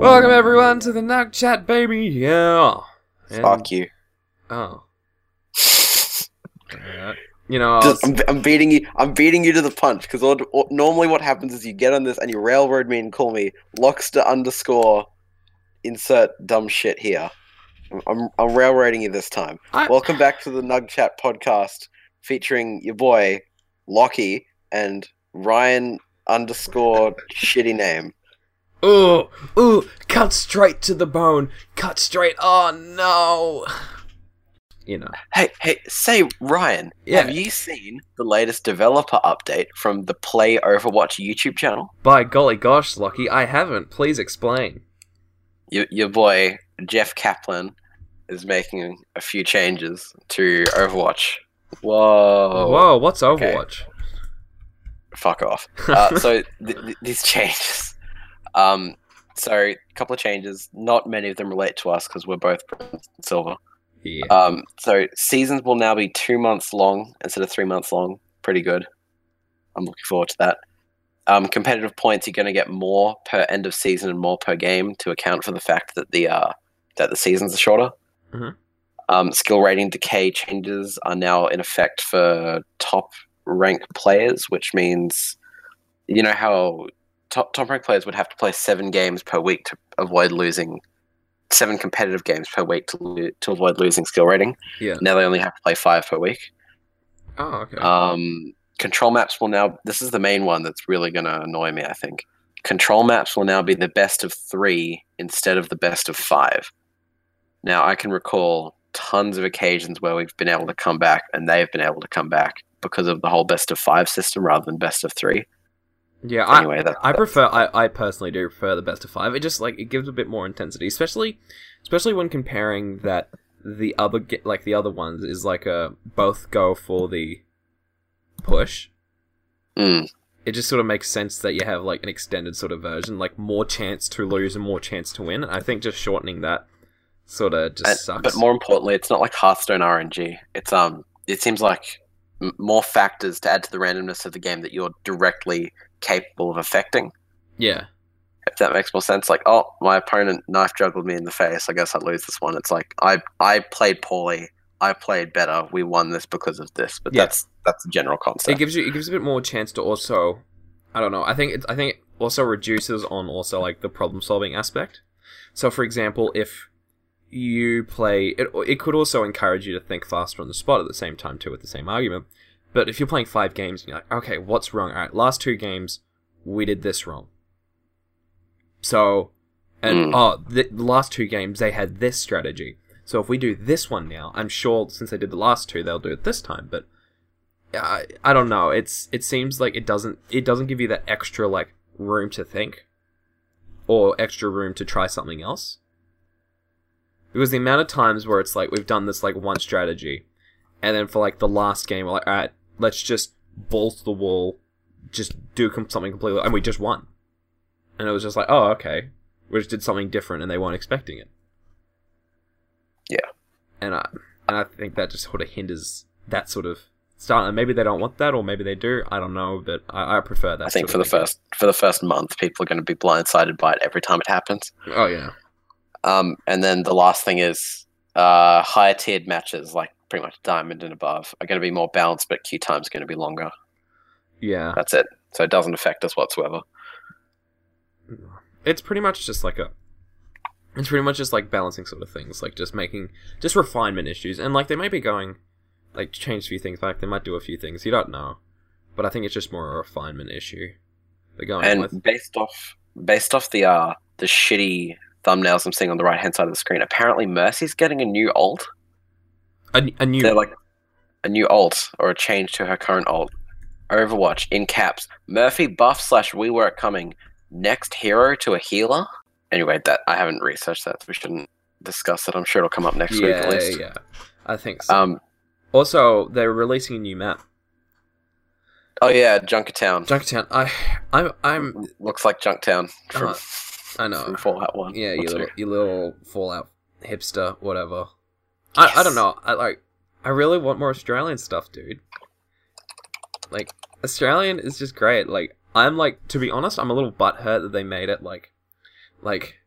Welcome everyone to the Nug Chat, baby. Yeah. And- Fuck you. Oh. You know, was- Just, I'm, I'm beating you. I'm beating you to the punch because normally what happens is you get on this and you railroad me and call me Lockster underscore insert dumb shit here. I'm, I'm, I'm railroading you this time. I- Welcome back to the Nug Chat podcast featuring your boy Lockie and Ryan underscore shitty name. Ooh, ooh, cut straight to the bone. Cut straight. Oh no. You know. Hey, hey, say Ryan, Yeah. have you seen the latest developer update from the Play Overwatch YouTube channel? By golly gosh, Lucky, I haven't. Please explain. your, your boy Jeff Kaplan is making a few changes to Overwatch. Whoa! Whoa, what's okay. Fuck off. Uh, so th- th- these changes. Um, so a couple of changes. Not many of them relate to us because we're both bronze and silver. yeah. Um, so seasons will now be two months long instead of three months long. Pretty good. I'm looking forward to that. Um, competitive points, you're going to get more per end of season and more per game to account for the fact that the uh, that the seasons are shorter. Mhm. Um, skill rating decay changes are now in effect for top rank players, which means you know how top top rank players would have to play seven games per week to avoid losing seven competitive games per week to lo- to avoid losing skill rating. Yeah. Now they only have to play five per week. Oh, okay. Um, control maps will now. This is the main one that's really going to annoy me. I think control maps will now be the best of three instead of the best of five. Now I can recall tons of occasions where we've been able to come back, and they've been able to come back because of the whole best of five system rather than best of three. yeah, I, Anyway, that, I prefer. I, I personally do prefer the best of five. It just like it gives a bit more intensity, especially, especially when comparing that the other like the other ones is like a both go for the push. Mm, It just sort of makes sense that you have like an extended sort of version, like more chance to lose and more chance to win. I think just shortening that sort of just and- sucks. but more importantly, it's not like Hearthstone RNG. It's um, it seems like more factors to add to the randomness of the game that you're directly capable of affecting. yeah, if that makes more sense. Like, oh, my opponent knife juggled me in the face. I guess I'd lose this one. It's like I I played poorly. I played better. We won this because of this. But Yeah. that's that's the general concept. it gives you it gives a bit more chance to also, I don't know. I think it, I think it also reduces on also like the problem solving aspect. So, for example, if you play it, it could also encourage you to think faster on the spot at the same time too, with the same argument. But if you're playing five games, and you're like, okay, what's wrong? All right, last two games we did this wrong. So, and Mm. oh, the, the last two games they had this strategy. So if we do this one now, I'm sure since they did the last two, they'll do it this time. But I, I don't know. It's it seems like it doesn't it doesn't give you that extra like room to think, or extra room to try something else. Because the amount of times where it's like we've done this like one strategy, and then for like the last game we're like, all right, let's just bolt the wall, just do com- something completely, and we just won. And it was just like, oh okay, we just did something different, and they weren't expecting it. Yeah. And I and I think that just sort of hinders that sort of style. And maybe they don't want that, or maybe they do. I don't know, but I, I prefer that. I think for the first for the first month, people are going to be blindsided by it every time it happens. Oh yeah. Um, and then the last thing is uh, higher tiered matches, like pretty much diamond and above, are going to be more balanced, but queue time's going to be longer. Yeah. That's it. So it doesn't affect us whatsoever. It's pretty much just like a it's pretty much just like balancing sort of things, like just making just refinement issues. And like they might be going like change a few things back, they might do a few things, you don't know. But I think it's just more a refinement issue. They're going and with based off based off the uh the shitty thumbnails I'm seeing on the right hand side of the screen, apparently Mercy's getting a new alt. a, a new They're like a new alt or a change to her current alt. Overwatch in caps. Mercy buff slash We rework coming. Next hero to a healer. Anyway, that I haven't researched that. So we shouldn't discuss it. I'm sure it'll come up next yeah, week at least. yeah. I think so. Um. also, they're releasing a new map. Oh yeah, Junkertown. Junktown. I I'm I'm Looks like Junktown from, Uh, I know. from Fallout One. Yeah, you little, you little Fallout hipster, whatever. I, I don't know. I like. I really want more Australian stuff, dude. Like Australian is just great. Like I'm like, to be honest, I'm a little butthurt that they made it like, like,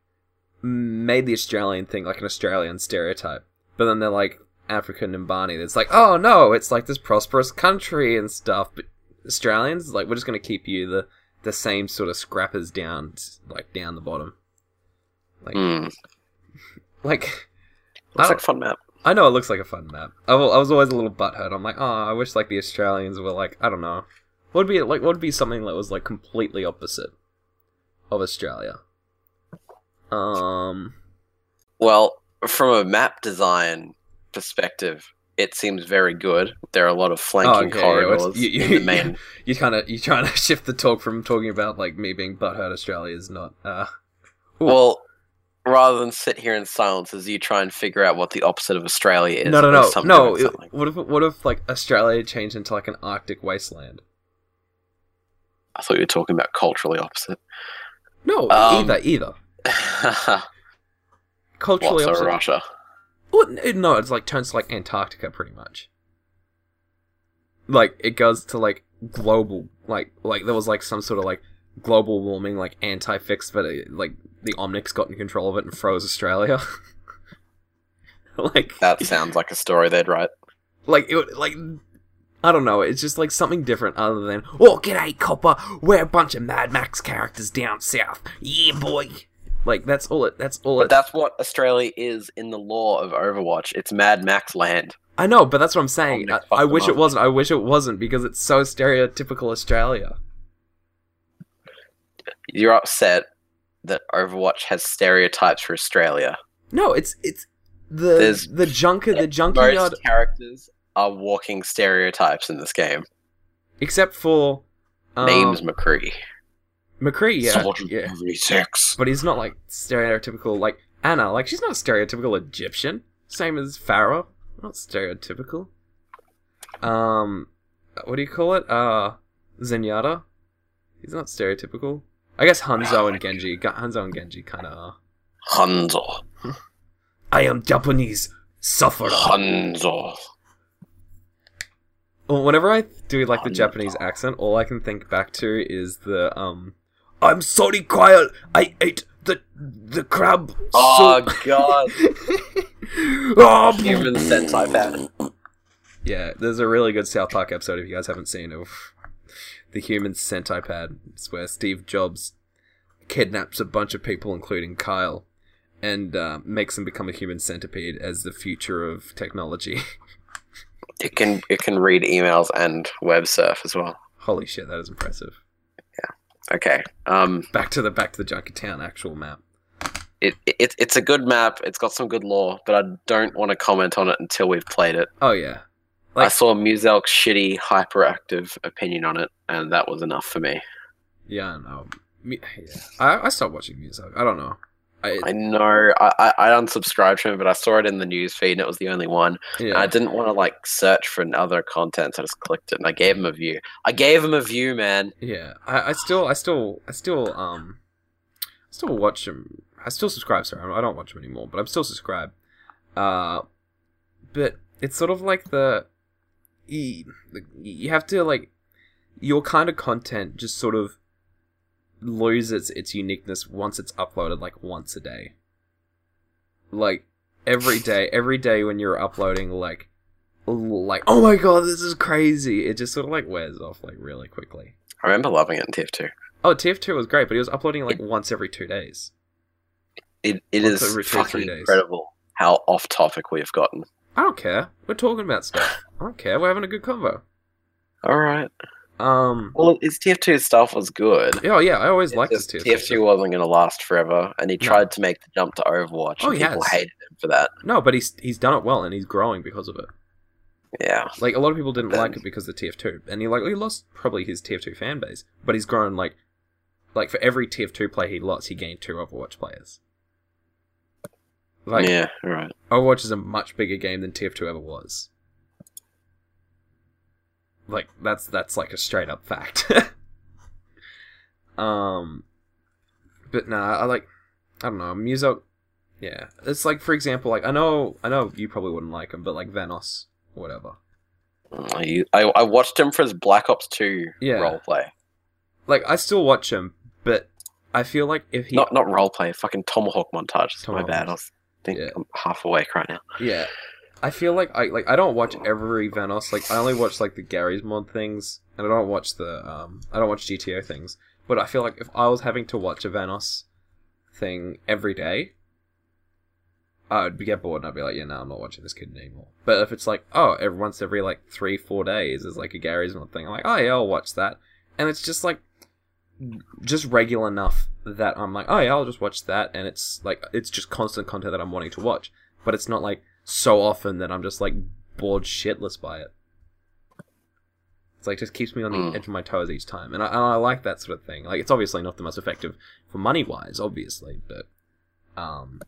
made the Australian thing like an Australian stereotype. But then they're like African and Barney. It's like, oh no, it's like this prosperous country and stuff. But Australians, like, we're just gonna keep you the the same sort of scrappers down, like down the bottom. Like, Mm. like, Looks like a fun map. I know it looks like a fun map. I, I was always a little butthurt. I'm like, oh, I wish like the Australians were like, I don't know, what would be like, what would be something that was like completely opposite of Australia? Um, Well, from a map design perspective, it seems very good. There are a lot of flanking Oh, okay, yeah, corridors you- you- in the main. you kind of you trying to shift the talk from talking about like me being butthurt Australia is not. Uh, Well, rather than sit here in silence as you try and figure out what the opposite of Australia is. no, no, no, no. it- what if what if like Australia changed into like an Arctic wasteland? I thought you were talking about culturally opposite. No, Um, either, either. Culturally opposite. Russia? Well, no, it's like turns to like Antarctica pretty much. Like it goes to like global, like like there was like some sort of like global warming, like anti-fix, but it, like the Omnics got in control of it and froze Australia. like That sounds like a story they'd write. like it like I don't know. It's just like something different other than oh, g'day copper. We're a bunch of Mad Max characters down south. Yeah, boy. Like that's all it. That's all But it. that's what Australia is in the lore of Overwatch. It's Mad Max land. I know, but that's what I'm saying. I, I wish up. it wasn't. I wish it wasn't because it's so stereotypical Australia. You're upset that Overwatch has stereotypes for Australia. No, it's it's the There's- the junker the junkyard Most characters are walking stereotypes in this game. except for um, Names McCree. McCree. Yeah, Sergeant yeah, 76. but he's not like stereotypical like Ana. Like she's not stereotypical Egyptian. Same as Pharah. Not stereotypical. Um, what do you call it? Uh, Zenyatta. He's not stereotypical. I guess Hanzo and Genji. Hanzo and Genji kind of are. Hanzo. I am Japanese. Suffer. Hanzo. Well, whenever I do like the. Japanese accent, all I can think back to is the um. I'm sorry, Kyle. I ate the the crab. Oh, soup." God. oh, Human Sentai pattern. Yeah, there's a really good South Park episode if you guys haven't seen of the Human Centipede. It's where Steve Jobs kidnaps a bunch of people, including Kyle, and uh, makes them become a human centipede as the future of technology. It can it can read emails and web surf as well. Holy shit, that is impressive. Okay. Um. Back to the back to the Junker Town actual map. It, it it's a good map. It's got some good lore, but I don't want to comment on it until we've played it. Oh yeah, I Like- saw Muselk's shitty hyperactive opinion on it, and that was enough for me. yeah, I know. Me, yeah. I I stopped watching Muselk. I don't know. I, I know I, I, unsubscribed to him, but I saw it in the news feed, and it was the only one. And I didn't want to like search for another content, so I just clicked it, and I gave him a view. I gave him a view, man. Yeah, I, I still, I still, I still, um, I still watch him. I still subscribe. Sorry, I don't watch him anymore, but I'm still subscribed. Uh, but it's sort of like the, you have to like, your kind of content just sort of loses its uniqueness once it's uploaded like once a day. Like every day, every day when you're uploading like, like oh my god, this is crazy. It just sort of like wears off like really quickly. I remember loving it in TF2. Oh, TF2 was great, but he was uploading like once every two days. It it Once is every two or three fucking incredible how off topic we've gotten. I don't care. We're talking about stuff. I don't care. We're having a good convo. All right. Um. Well, his TF2 stuff was good. Oh yeah, I always liked just TF2. TF2 wasn't going to last forever, and he No. tried to make the jump to Overwatch. Oh, and people has. hated him for that. No, but he's he's done it well, and he's growing because of it. Yeah. Like a lot of people didn't Then- like it because of TF2, and he like he lost probably his TF2 fan base, but he's grown like like for every TF2 player he lost, he gained two Overwatch players. Like yeah. right. Overwatch is a much bigger game than TF2 ever was. Like that's that's like a straight up fact. um, but nah, I like I don't know Muso. Yeah, it's like for example, like I know I know you probably wouldn't like him, but like Vanoss or whatever. I, I I watched him for his Black Ops 2 Yeah. roleplay. like I still watch him, but I feel like if he Not not role play, fucking tomahawk montage. My Tomahawk. bad. I was thinking Yeah. I'm half awake right now. Yeah. I feel like I like I don't watch every Vanoss. Like I only watch like the Garry's mod things, and I don't watch the um I don't watch GTO things. But I feel like if I was having to watch a Vanoss thing every day, I'd get bored and I'd be like, yeah, no, I'm not watching this kid anymore. But if it's like, oh, every once every like three four days is like a Garry's mod thing, I'm like, oh yeah, I'll watch that, and it's just like just regular enough that I'm like, oh yeah, I'll just watch that, and it's like it's just constant content that I'm wanting to watch. But it's not like so often that I'm just like bored shitless by it. It's like just keeps me on the Mm. edge of my toes each time, and I, and I like that sort of thing. Like it's obviously not the most effective for money wise, obviously, but um,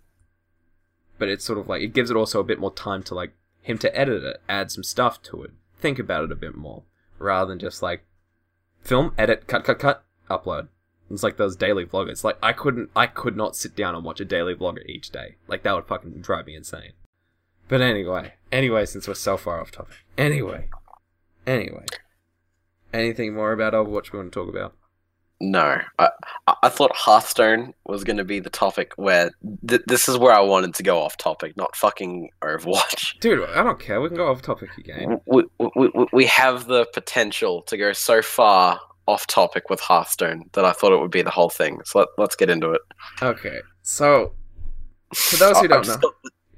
but it's sort of like it gives it also a bit more time to like him to edit it, add some stuff to it, think about it a bit more, rather than just like film, edit, cut, cut, cut, upload. It's like those daily vloggers. Like I couldn't, I could not sit down and watch a daily vlogger each day. Like that would fucking drive me insane. But anyway, anyway, since we're so far off topic. Anyway, anyway, anything more about Overwatch we want to talk about? No, I I- thought Hearthstone was going to be the topic where th- this is where I wanted to go off topic, not fucking Overwatch. Dude, I don't care. We can go off topic again. We, we, we, we have the potential to go so far off topic with Hearthstone that I thought it would be the whole thing. So let, let's get into it. Okay, so for those who don't just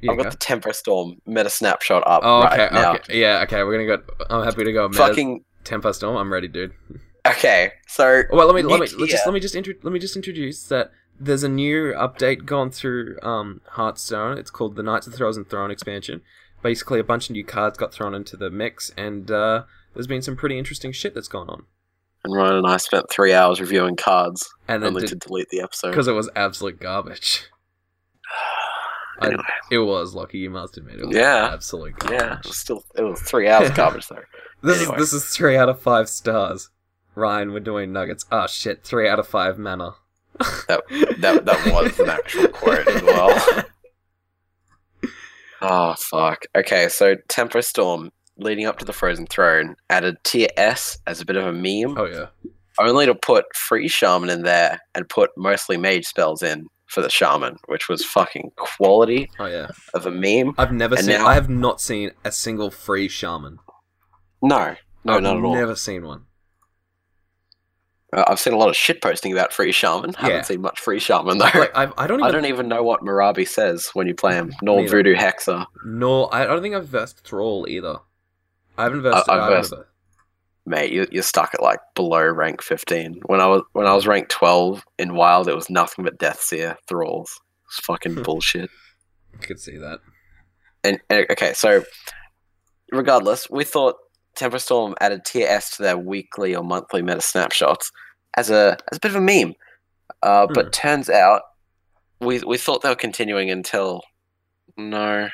know, got, you I've go. got the Tempo Storm meta snapshot up Oh, okay, right now. okay, yeah, okay. We're gonna go. I'm happy to go. Meta Fucking Tempo Storm. I'm ready, dude. okay. So Well, let me let me New let's just let me just intro- let me just introduce that there's a new update gone through um, Hearthstone. It's called the Knights of the Frozen Throne expansion. Basically, a bunch of new cards got thrown into the mix, and uh, there's been some pretty interesting shit that's gone on. and Ryan and I spent three hours reviewing cards, And then only to delete the episode. because it was absolute garbage. I- It was lucky you must admit it was Yeah. absolutely. yeah, it was still it was three hours garbage though. This Anyway. is this is three out of five stars. Ryan, we're doing nuggets. Ah shit, three out of five mana. That that that was an actual quote as well. Oh fuck. Okay, so Tempo Storm, leading up to the Frozen Throne, added tier S as a bit of a meme, Oh yeah. only to put freeze shaman in there and put mostly mage spells in for the shaman, which was fucking quality Oh yeah. of a meme. I've never And seen. now- I have not seen a single freeze shaman. No, no, I've not at all. Never seen one. Uh, I've seen a lot of shit posting about freeze shaman. Yeah. Haven't seen much freeze shaman though. Like I've, I don't even. I don't even know what Marabi says when you play him, nor. Voodoo Hexxer. nor I don't think I've versed Thrall either. I haven't versed. I- I, versed- versed- mate, you, you're stuck at like below rank 15. When I was when I was ranked 12 in Wild, it was nothing but Deathseer thralls. It's fucking Hmm. bullshit. I could see that. And, and okay, so regardless, we thought Tempo Storm added tier S to their weekly or monthly meta snapshots as a as a bit of a meme. Uh, Hmm. But turns out we we thought they were continuing until no.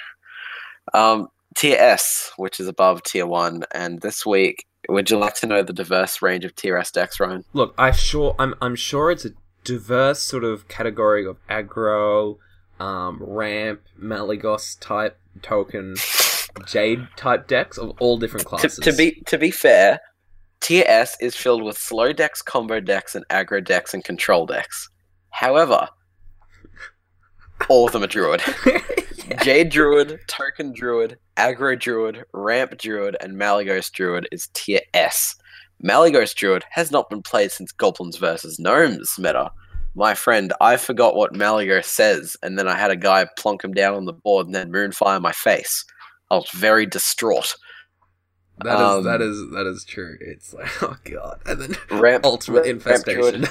Um, tier S, which is above tier one, and this week, would you like to know the diverse range of tier S decks, Ryan? Look, I sure I'm I'm sure it's a diverse sort of category of aggro, um, ramp, Malygos type token, Jade type decks of all different to, classes. to be to be fair, tier S is filled with slow decks, combo decks, and aggro decks and control decks. However, all of them are druid. Jade Druid, Token Druid, Aggro Druid, Ramp Druid, and Malygos Druid is tier S. Malygos Druid has not been played since Goblins vs. Gnomes meta. My friend, I forgot what Malygos says, and then I had a guy plonk him down on the board and then moonfire my face. I was very distraught. That is Um, that is that is true. It's like oh god, and then Ramp, ultimate Ramp infestation.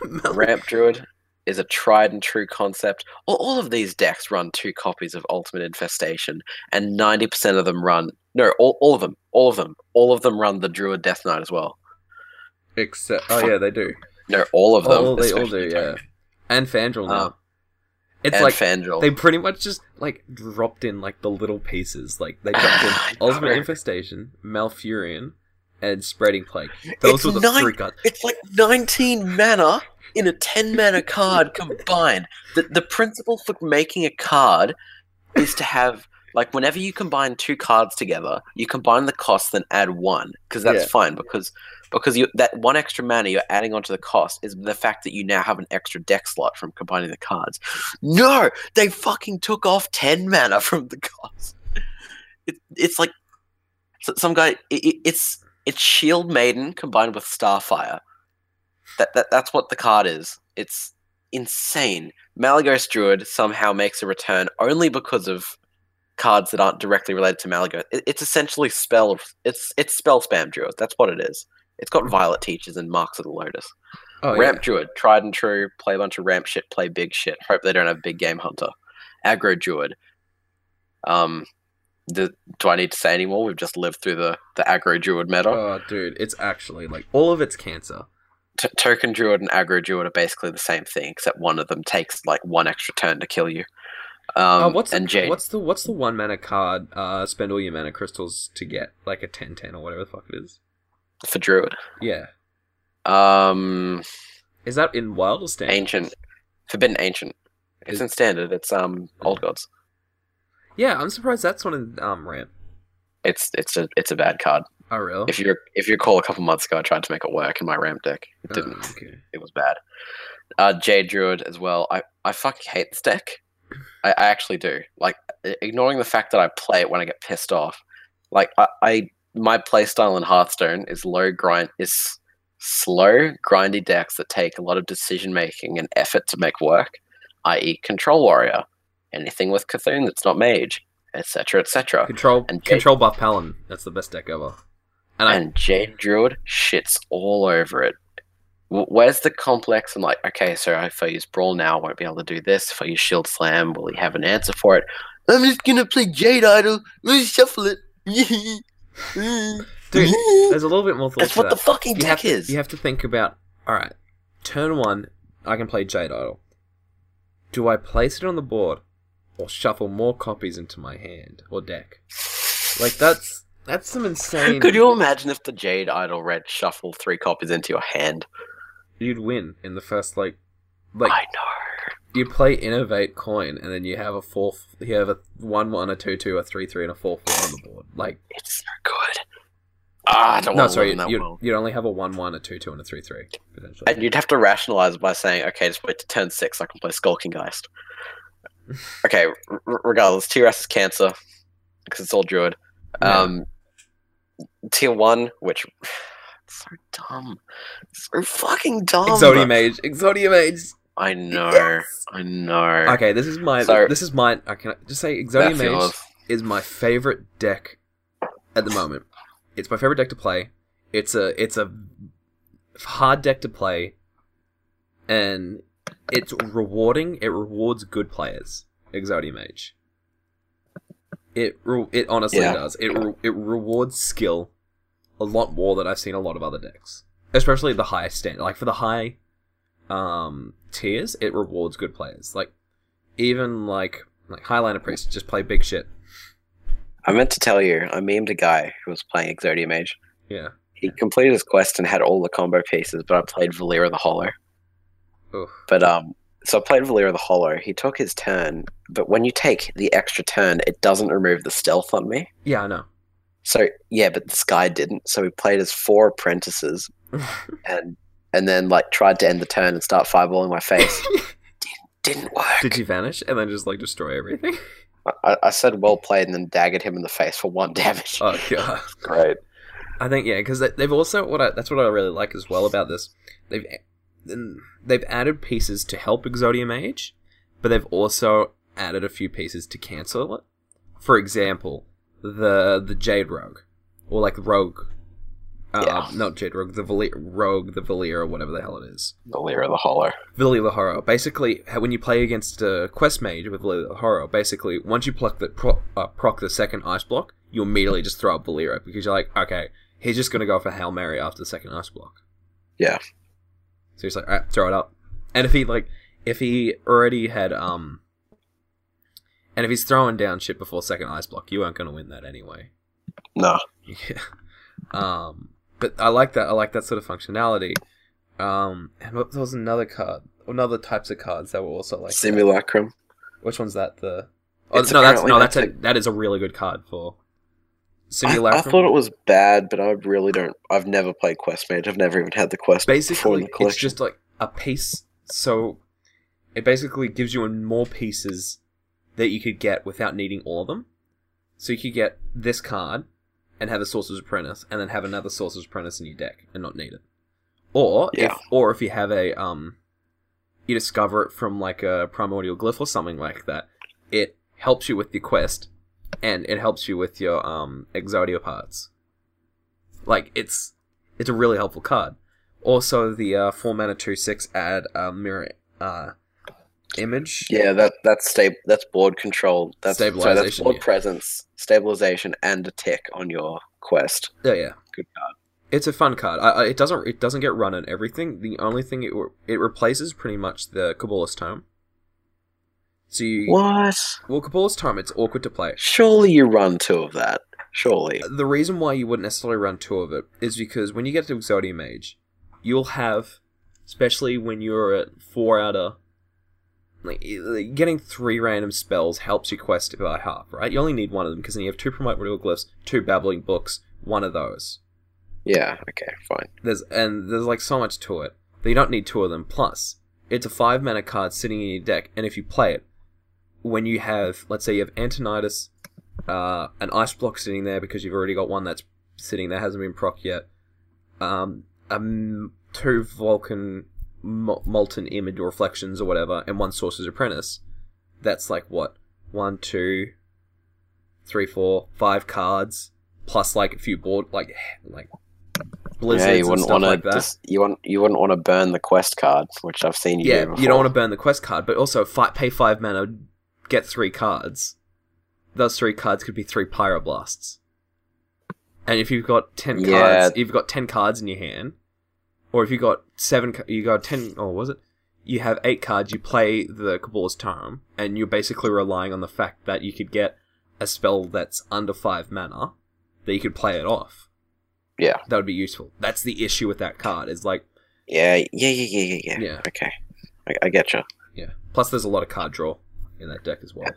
Druid, Ramp Druid is a tried and true concept. All, all of these decks run two copies of Ultimate Infestation, and 90% of them run. No, all, all of them. All of them. All of them run the Druid Death Knight as well. Except oh yeah, they do. No, all of them. Oh, they all do, yeah. And Fandral now. Uh, it's and like Fandral. they pretty much just like dropped in like the little pieces. Like they dropped in. Ultimate Infestation, Malfurion, and Spreading Plague. Those It's were the nine- three cards. It's like 19 mana in a 10 mana card combined. The, the principle for making a card is to have, like, whenever you combine two cards together, you combine the cost, then add one, because that's Yeah. fine. Because because you that one extra mana you're adding onto the cost is the fact that you now have an extra deck slot from combining the cards. No, they fucking took off ten mana from the cost. It, it's like some guy. It- it's it's Shield Maiden combined with Starfire. That, that that's what the card is. It's insane. Malygos Druid somehow makes a return only because of cards that aren't directly related to Malygos. It, it's essentially spell. It's it's spell spam Druid. That's what it is. It's got Violet Teachers and Marks of the Lotus. Oh, ramp yeah. Druid, tried and true. Play a bunch of ramp shit. Play big shit. Hope they don't have big game hunter. Aggro Druid. Um, the, do I need to say anymore? We've just lived through the the aggro Druid meta. Oh, dude, it's actually like all of it's cancer. T- token Druid and aggro Druid are basically the same thing, except one of them takes like one extra turn to kill you. Um, oh, what's and the, Jade? what's the what's the one mana card? Uh, spend all your mana crystals to get like a 10-10 or whatever the fuck it is. for Druid? Yeah, Um, is that in wild or standard? ancient, forbidden ancient. It's in standard. It's um old gods. Yeah, I'm surprised that's one in um ramp. It's it's a it's a bad card. Oh, really? If you if you recall, a couple months ago, I tried to make it work in my ramp deck. It didn't. Oh, okay. It was bad. Uh, Jade Druid as well. I I fucking hate this deck. I, I actually do. Like ignoring the fact that I play it when I get pissed off. Like I, I my playstyle in Hearthstone is low grind is slow grindy decks that take a lot of decision making and effort to make work, i.e., Control Warrior, anything with Cthulhu that's not Mage, etc., etc. Control And Jade- control buff Paladin. That's the best deck ever. And, I and Jade Druid shits all over it. Where's the complex I'm like, okay, so if I use Brawl now, I won't be able to do this. If I use Shield Slam, will he have an answer for it? I'm just gonna play Jade Idol. Let's shuffle it. dude, there's a little bit more thought That's what that. the fucking you deck to, is. You have to think about. All right, turn one, I can play Jade Idol. Do I place it on the board, or shuffle more copies into my hand or deck? Like that's that's some insane. Could you imagine if the Jade Idol red shuffle three copies into your hand? You'd win in the first like, like I know. you play Innervate coin, and then you have a four. You have a one one, a two two, a three three, and a four four on the board. Like It's so good. Ah, I don't no, want sorry, live in that you'd, world. you'd only have a one one, a two two, and a three three potentially. And you'd have to rationalize by saying, okay, just wait to turn six, I can play Skulking Geist. okay, r- r- regardless, tier S is Cancer, because it's all Druid. Yeah. Um, tier 1, which. so dumb. So fucking dumb. Exodia Mage, Exodia Mage. I know. Yes! I know. Okay, this is my. So- this is my. Uh, I can just say Exodia Mage is my favorite deck at the moment. It's my favorite deck to play. It's a it's a hard deck to play, and it's rewarding. It rewards good players. Exodia Mage. It re- it honestly Yeah. does. It re- it rewards skill a lot more than I've seen a lot of other decks, especially the high stand. Like for the high um tiers, it rewards good players. Like even like like Highlander Priest, just play big shit. I meant to tell you, I memed a guy who was playing Exodia Mage. Yeah. He completed his quest and had all the combo pieces, but I played Valeera the Hollow. Oof. But um, so I played Valeera the Hollow. He took his turn, but when you take the extra turn, it doesn't remove the stealth on me. Yeah, I know. So yeah, but this guy didn't. So he played as four apprentices and and then like tried to end the turn and start fireballing my face. didn't work. Did you vanish and then just like destroy everything? I, I said well played and then daggered him in the face for one damage. Oh god. Great. I think yeah, because they've also what I, that's what I really like as well about this. They've they've added pieces to help Exodia Mage, but they've also added a few pieces to cancel it. For example, the the Jade Rogue, or like Rogue, uh, Yeah. not Jade Rogue, the Vali- Rogue, the Valir, or whatever the hell it is. Valeera the Hollow. Vili the Horror. Basically, when you play against a quest mage with Vili the Horror, basically once you pluck the pro- uh, proc the second ice block, you immediately just throw up Valeera because you're like, okay, he's just gonna go for Hail Mary after the second ice block. Yeah. So he's like, alright, throw it up. And if he like, if he already had um, and if he's throwing down shit before second ice block, you aren't gonna win that anyway. No. Yeah. Um, but I like that. I like that sort of functionality. Um, and what, there was another card, another types of cards that were also like. that. Simulacrum. Which one's that? The oh, It's no, that's no, that's a, that is a really good card for Simulacrum. I thought it was bad, but I really don't. I've never played Quest Mage. I've never even had the Quest before basically the it's just like a piece so it basically gives you more pieces that you could get without needing all of them so you could get this card and have a sorcerer's apprentice and then have another sorcerer's apprentice in your deck and not need it or Yeah. if or if you have a um you discover it from like a primordial glyph or something like that it helps you with the quest and it helps you with your um exodia parts like it's it's a really helpful card also, the uh, four mana two six add uh, mirror uh, image. yeah, that that's sta- That's board control. That's sorry, that's board yeah. presence, stabilization, and a tick on your quest. Yeah, yeah. Good card. It's a fun card. I, I, it doesn't it doesn't get run in everything. The only thing it re- it replaces pretty much the Cabalist Tome. So you What? well Cabalist Tome it's awkward to play. Surely you run two of that. Surely. The reason why you wouldn't necessarily run two of it is because when you get to Exodia Mage, you'll have, especially when you're at four out of, like getting three random spells helps you quest by half, right? You only need one of them because then you have two primordial glyphs, two babbling books, one of those. Yeah. Okay. Fine. There's and there's like so much to it that you don't need two of them. Plus, it's a five mana card sitting in your deck, and if you play it, when you have, let's say, you have Antonitis, uh, an ice block sitting there because you've already got one that's sitting there hasn't been proc yet. Um, um, two Vulcan mo- molten image or reflections or whatever, and one Sorcerer's Apprentice. That's like what one, two, three, four, five cards plus like a few board like like blizzards yeah, you wouldn't stuff want like to. that. You want. You wouldn't want to burn the quest card, which I've seen you yeah, do you don't want to burn the quest card, but also fight, pay five mana, get three cards. Those three cards could be three pyroblasts. And if you've got ten Yeah. cards, you've got ten cards in your hand, or if you got seven, you got ten. Oh, was it? You have eight cards. You play the Kabbal's Tome, and you're basically relying on the fact that you could get a spell that's under five mana, that you could play it off. Yeah. That would be useful. That's the issue with that card. Is like, Yeah. Yeah. Yeah. Yeah. Yeah. Yeah. Yeah. Okay. I, I get you. yeah. Plus, there's a lot of card draw in that deck as well.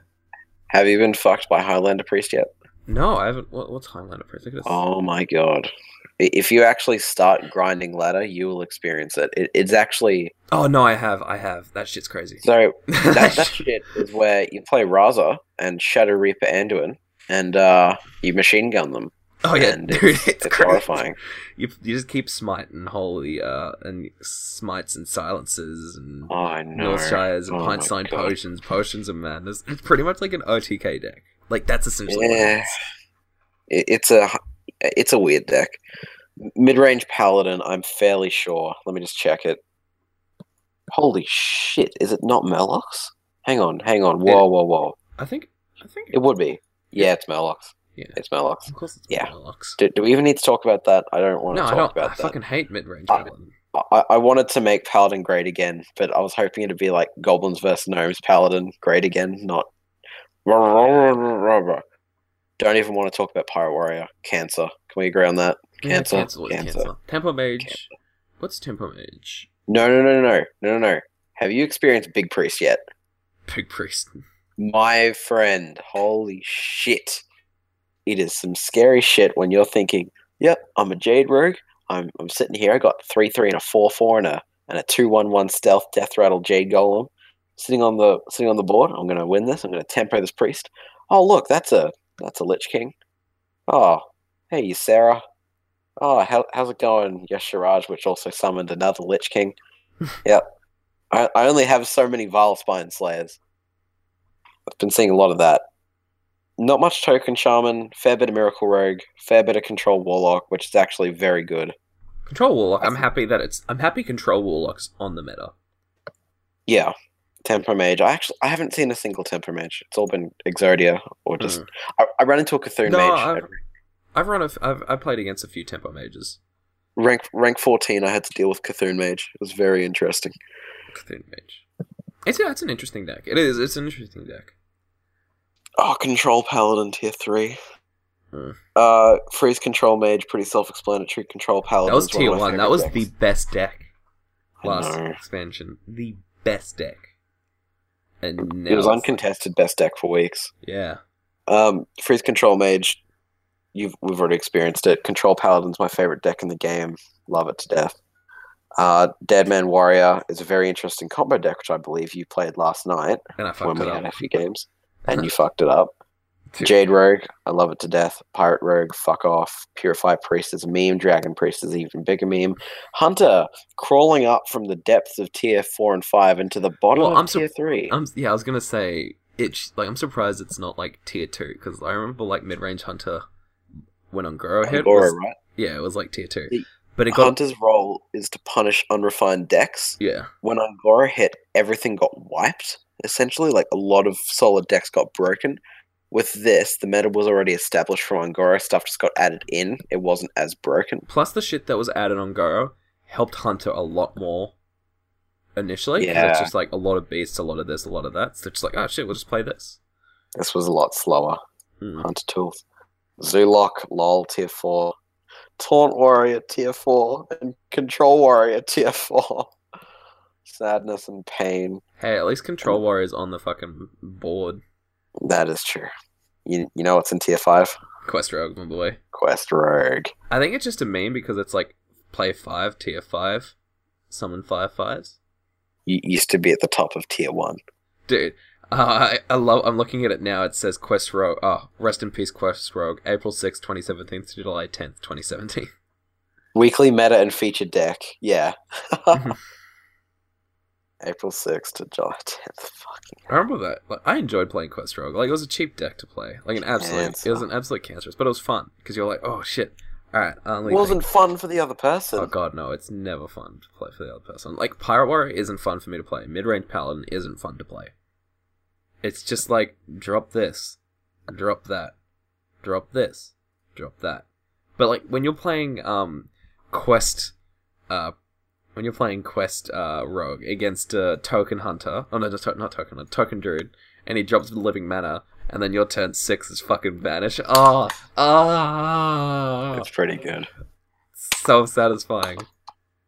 Have you been fucked by Highlander Priest yet? No, I haven't. What, what's Highlander Priest? Look at this. Oh my god. If you actually start grinding ladder, you will experience it. it it's actually Oh no, I have. I have. That shit's crazy. so that that shit is where you play Raza and Shadow Reaper Anduin and uh you machine gun them. Oh yeah, and dude, it's, it's, it's horrifying. You, you just keep smiting holy uh and smites and silences and Oh know. Northshires and Oh Pint-Size potions, potions of madness. It's pretty much like an OTK deck. Like that's essentially Yeah. It, it's a it's a weird deck. Mid range paladin, I'm fairly sure. Let me just check it. Holy shit! Is it not Murlocs? Hang on, hang on. Whoa, whoa, whoa! I think. I think. It would be. Yeah, it's Murlocs. Yeah. It's Murlocs. of course, it's Yeah. Murlocs. Do, do we even need to talk about that? I don't want to No, I talk don't. about I that. I fucking hate mid range. Uh, I, I wanted to make Paladin great again, but I was hoping it'd be like Goblins versus Gnomes Paladin great again, not. Don't even want to talk about Pirate Warrior. Cancer. Can we agree on that? Cancer. cancel it. Cancer. Cancel. Tempo Mage. Cancer. What's Tempo Mage? No, no, no, no, no, no, no, no. Have you experienced Big Priest yet? Pig Priest. My friend, holy shit. It is some scary shit when you're thinking, yep, I'm a Jade Rogue. I'm, I'm sitting here. I got 3 3 and a 4 4 and a, and a 2 1 1 stealth Death Rattle Jade Golem. Sitting on the sitting on the board. I'm gonna win this. I'm gonna tempo this priest. Oh look, that's a that's a Lich King. Oh, hey you Sarah. Oh, how, how's it going, Y'Shaarj, which also summoned another Lich King. yep. I, I only have so many Vile Spine Slayers. I've been seeing a lot of that. Not much Token Shaman, fair bit of Miracle Rogue, fair bit of Control Warlock, which is actually very good. Control Warlock. I'm happy that it's. I'm happy Control Warlock's on the meta. Yeah. Tempo Mage. I actually I haven't seen a single Tempo Mage. It's all been Exodia or just Mm. I, I ran into a Cthulhu No, Mage. I've- I've run a. I've I played against a few Tempo Mages. rank rank fourteen I had to deal with Cthulhu Mage. It was very interesting. Cthulhu Mage. It's yeah, it's an interesting deck. It is. It's an interesting deck. Oh, Control Paladin tier three. Hmm. Uh, freeze control mage, pretty self-explanatory. Control paladin. That was tier one. That was decks. the best deck last expansion. The best deck. And It was uncontested best deck for weeks. Yeah. Um, freeze control mage, you've we've already experienced it. Control Paladin's my favorite deck in the game. Love it to death. Uh, Deadman Warrior is a very interesting combo deck, which I believe you played last night And I when we had a few games, and you fucked it up. Dude. Jade Rogue, I love it to death. Pirate Rogue, fuck off. Purify Priest is a meme. Dragon Priest is an even bigger meme. Hunter crawling up from the depths of tier four and five into the bottom Well, of I'm tier three. I'm yeah, I was gonna say it's Like I'm surprised it's not like tier two because I remember like mid range hunter when Un'Goro hit. Was- right? yeah, it was like tier two, The- but it got Hunter's role is to punish unrefined decks. yeah. When Un'Goro hit, everything got wiped. Essentially, like a lot of solid decks got broken. With this, the meta was already established from Un'Goro. Stuff just got added in. It wasn't as broken. Plus the shit that was added Un'Goro helped Hunter a lot more initially. Yeah. it's just like a lot of beasts, a lot of this, a lot of that. So it's just like, oh shit, we'll just play this. This was a lot slower. Hmm. Hunter Tools. Zoolock, LOL, tier 4. Taunt Warrior, tier 4. And Control Warrior, tier 4. Sadness and pain. Hey, at least Control Warrior's on the fucking board. That is true. You, you know what's in tier 5? Quest Rogue, my boy. Quest Rogue. I think it's just a meme because it's like play five, tier five, summon five fives. You used to be at the top of tier 1. Dude, uh, I, I love. I'm looking at it now. It says Quest Rogue. Oh, rest in peace, Quest Rogue. April sixth, 2017 to July 10th, 2017. Weekly meta and featured deck. Yeah. April 6th to July 10th. Fucking. I remember that. Like, I enjoyed playing Quest Rogue. Like, it was a cheap deck to play. Like an absolute. Cancer. It was an absolute cancerous, but it was fun because you're like, oh shit. All right, It wasn't fun for the other person. Oh god, no! It's never fun to play for the other person. Like Pirate Warrior isn't fun for me to play. Mid range Paladin isn't fun to play. It's just like drop this, drop that, drop this, drop that. But like when you're playing um Quest, uh, when you're playing Quest uh Rogue against uh, Token Hunter, oh no, not, to- not Token, Hunter, Token Druid, and he drops the Living Mana, and then your turn six is fucking vanish. Ah, ah, It's pretty good. so satisfying.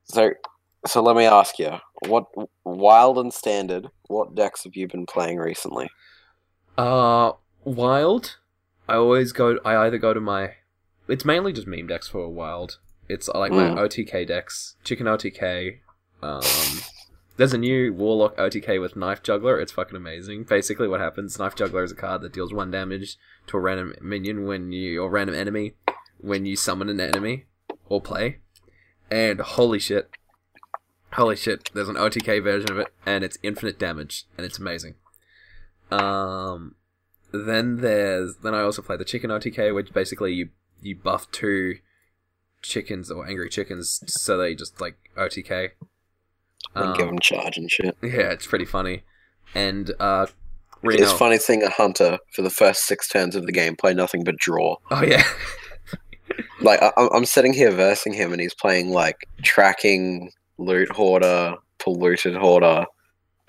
So, so let me ask you, what wild and standard? What decks have you been playing recently? Uh, wild. I always go. I either go to my. It's mainly just meme decks for wild. It's uh, like Mm. my OTK decks. Chicken OTK. Um, there's a new Warlock OTK with Knife Juggler. It's fucking amazing. Basically, what happens? Knife Juggler is a card that deals one damage to a random minion when you or random enemy when you summon an enemy or play. And holy shit, holy shit! There's an OTK version of it, and it's infinite damage, and it's amazing. Um, then there's then I also play the chicken OTK, which basically you you buff two chickens or angry chickens so they just like OTK. And Um, give them charge and shit. yeah, it's pretty funny. And uh, Reno. It's funny seeing a hunter for the first six turns of the game play nothing but draw. Oh yeah, Like I, I'm- I'm sitting here versing him, and he's playing like tracking, loot hoarder, polluted hoarder,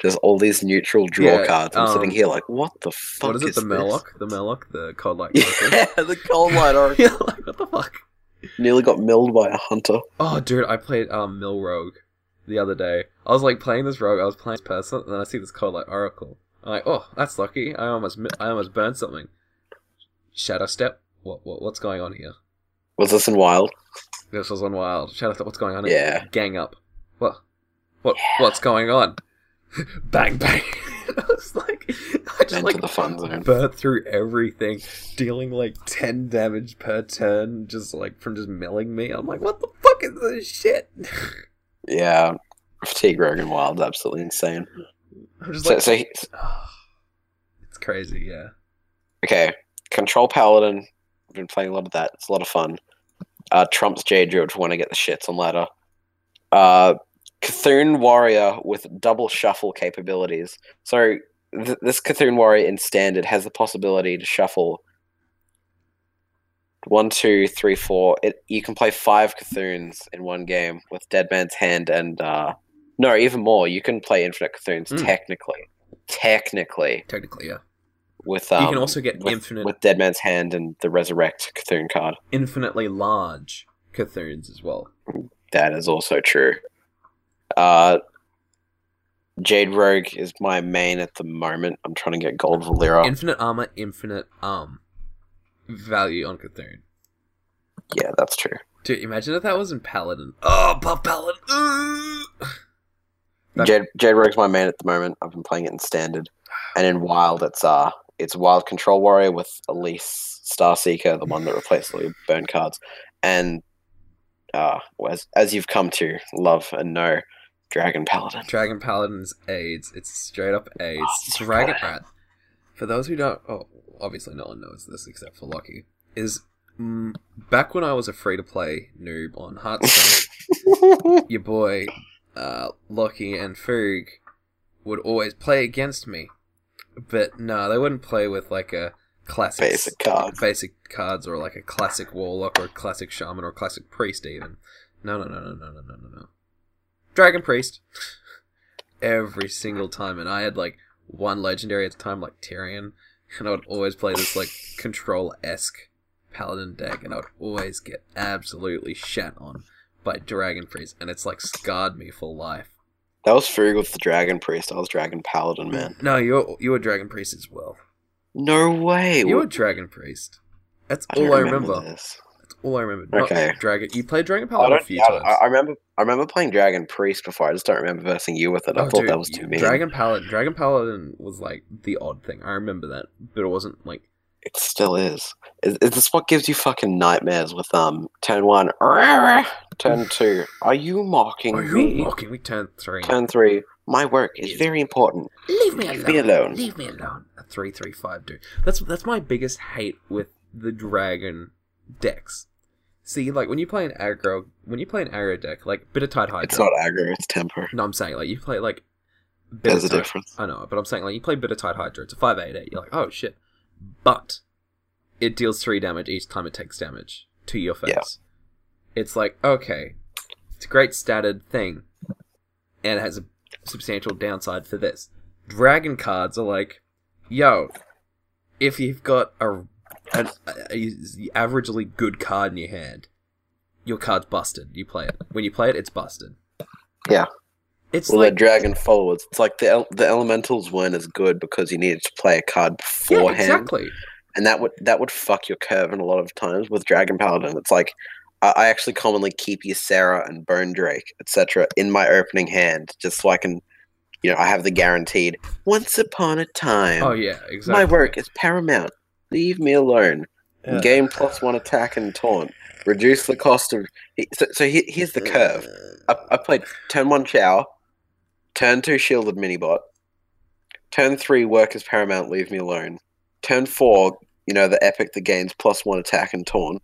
just all these neutral draw Yeah, cards. I'm um, sitting here like, what the fuck what is it? The? Murloc, the Murloc, the cold light. Yeah, the cold light oracle. yeah, like what the fuck? Nearly got milled by a hunter. Oh, dude, I played um Mill Rogue the other day. I was like playing this rogue. I was playing this person, and then I see this cold light oracle. I'm like, oh, that's lucky. I almost I almost burned something. Shadow step. What, what what's going on here? Was this in wild? This was on wild. Shadow step. What's going on? Yeah. Gang up. What? What? What's going on? bang bang. I was like, I just Into like the fun zone. burnt through everything, dealing like ten damage per turn, just like from just milling me. I'm like, what the fuck is this shit? Yeah, fatigue rogue and wild's absolutely insane. I'm just So, like, so he, it's crazy, yeah. okay, control paladin. I've been playing a lot of that. It's a lot of fun. Uh, Trump's Jade Druid want to get the shits on ladder. Uh, Cthulhu Warrior with double shuffle capabilities. So th- this Cthulhu Warrior in standard has the possibility to shuffle one, two, three, four. It you can play five Cthulhuns in one game with Dead Man's Hand and uh, no, even more. You can play infinite Cthulhuns Mm. technically. Technically, Technically, yeah. with um, you can also get with, infinite, with Dead Man's Hand and the Resurrect Cthulhu card. infinitely large Cthulhuns as well. That is also true. Uh, Jade Rogue is my main at the moment. I'm trying to get Gold Valeera. Infinite armor, infinite um value on Cthulhu. Yeah, that's true. Dude, imagine if that was in Paladin. Oh, Puff Paladin. Jade, Jade Rogue's my main at the moment. I've been playing it in standard, and in Wild, it's uh, it's Wild Control Warrior with Elise Star Seeker, the one that replaced all your burn cards, and uh, as as you've come to love and know, Dragon Paladin. Dragon paladin's AIDS. It's straight up AIDS. Oh, Dragon For those who don't, oh, obviously no one knows this except for Lucky. Is mm, back when I was a free to play noob on Hearthstone, your boy uh, Lucky and Fug would always play against me, but no, they wouldn't play with like a classic basic cards, basic cards, or like a classic warlock or a classic shaman or a classic priest even. No, no, no, no, no, no, no, no. Dragon priest. Every single time, and I had like one legendary at the time, like Tirion, and I would always play this like control esque paladin deck, and I would always get absolutely shat on by Dragon Priest, and it's like scarred me for life. That was Frug with the Dragon Priest. I was Dragon Paladin, man. No, you're you're Dragon Priest as well. No way. You're What- Dragon Priest. That's I all I remember. this. All I remember. Okay. Dragon. You played Dragon Paladin a few I, times. I remember. I remember playing Dragon Priest before. I just don't remember versing you with it. I Oh, thought dude, that was too mean. Dragon Paladin. Dragon Paladin was like the odd thing. I remember that, but it wasn't like. It still is. Is, is this what gives you fucking nightmares with um turn one, turn two? Are you mocking Are me? you mocking me? Turn three. Turn three. My work is very important. Leave me Leave alone. me alone. Leave me alone. A three three five dude. That's that's my biggest hate with the dragon decks. See, like when you play an aggro, when you play an aggro deck, like Bittertide Hydra. It's not aggro. It's temper. No, I'm saying like you play like. There's a Bittertide- difference. I know, but I'm saying like you play Bittertide Hydra. It's a five eight eight. You're like, oh shit, but it deals three damage each time it takes damage to your face. Yeah. It's like okay, it's a great statted thing, and it has a substantial downside for this. Dragon cards are like, yo, if you've got a an a, a averagely good card in your hand, your card's busted. You play it. When you play it, it's busted. Yeah. It's Well, like they're dragon forwards. It's like the el- the elementals weren't as good because you needed to play a card beforehand. yeah, beforehand, exactly. and that would that would fuck your curve in a lot of times with Dragon Paladin. It's like I, I actually commonly keep Ysera and Bone Drake, etc., in my opening hand just so I can, you know, I have the guaranteed. Once upon a time, Oh yeah, exactly. my work is paramount. Leave me alone. Yeah. Gain plus one attack and taunt. Reduce the cost of. So, so here's the curve. I, I played turn one Chow, turn two shielded minibot, turn three work as paramount, leave me alone. Turn four, you know, the epic that gains plus one attack and taunt.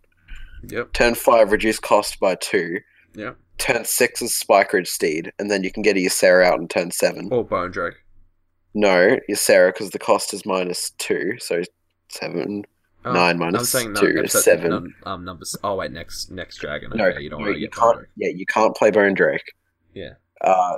Yep. Turn five, reduce cost by two. Yep. Turn six is Spikeridged Steed, and then you can get a Ysera out in turn seven. Or Bone Drake. No, Ysera, because the cost is minus two, so seven. Oh, Nine I'm saying no, two is seven. num- um, numbers. Oh wait, next next dragon. No, you don't no, want to you get can't. Drake. Yeah, you can't play Bone Drake. Yeah. Uh,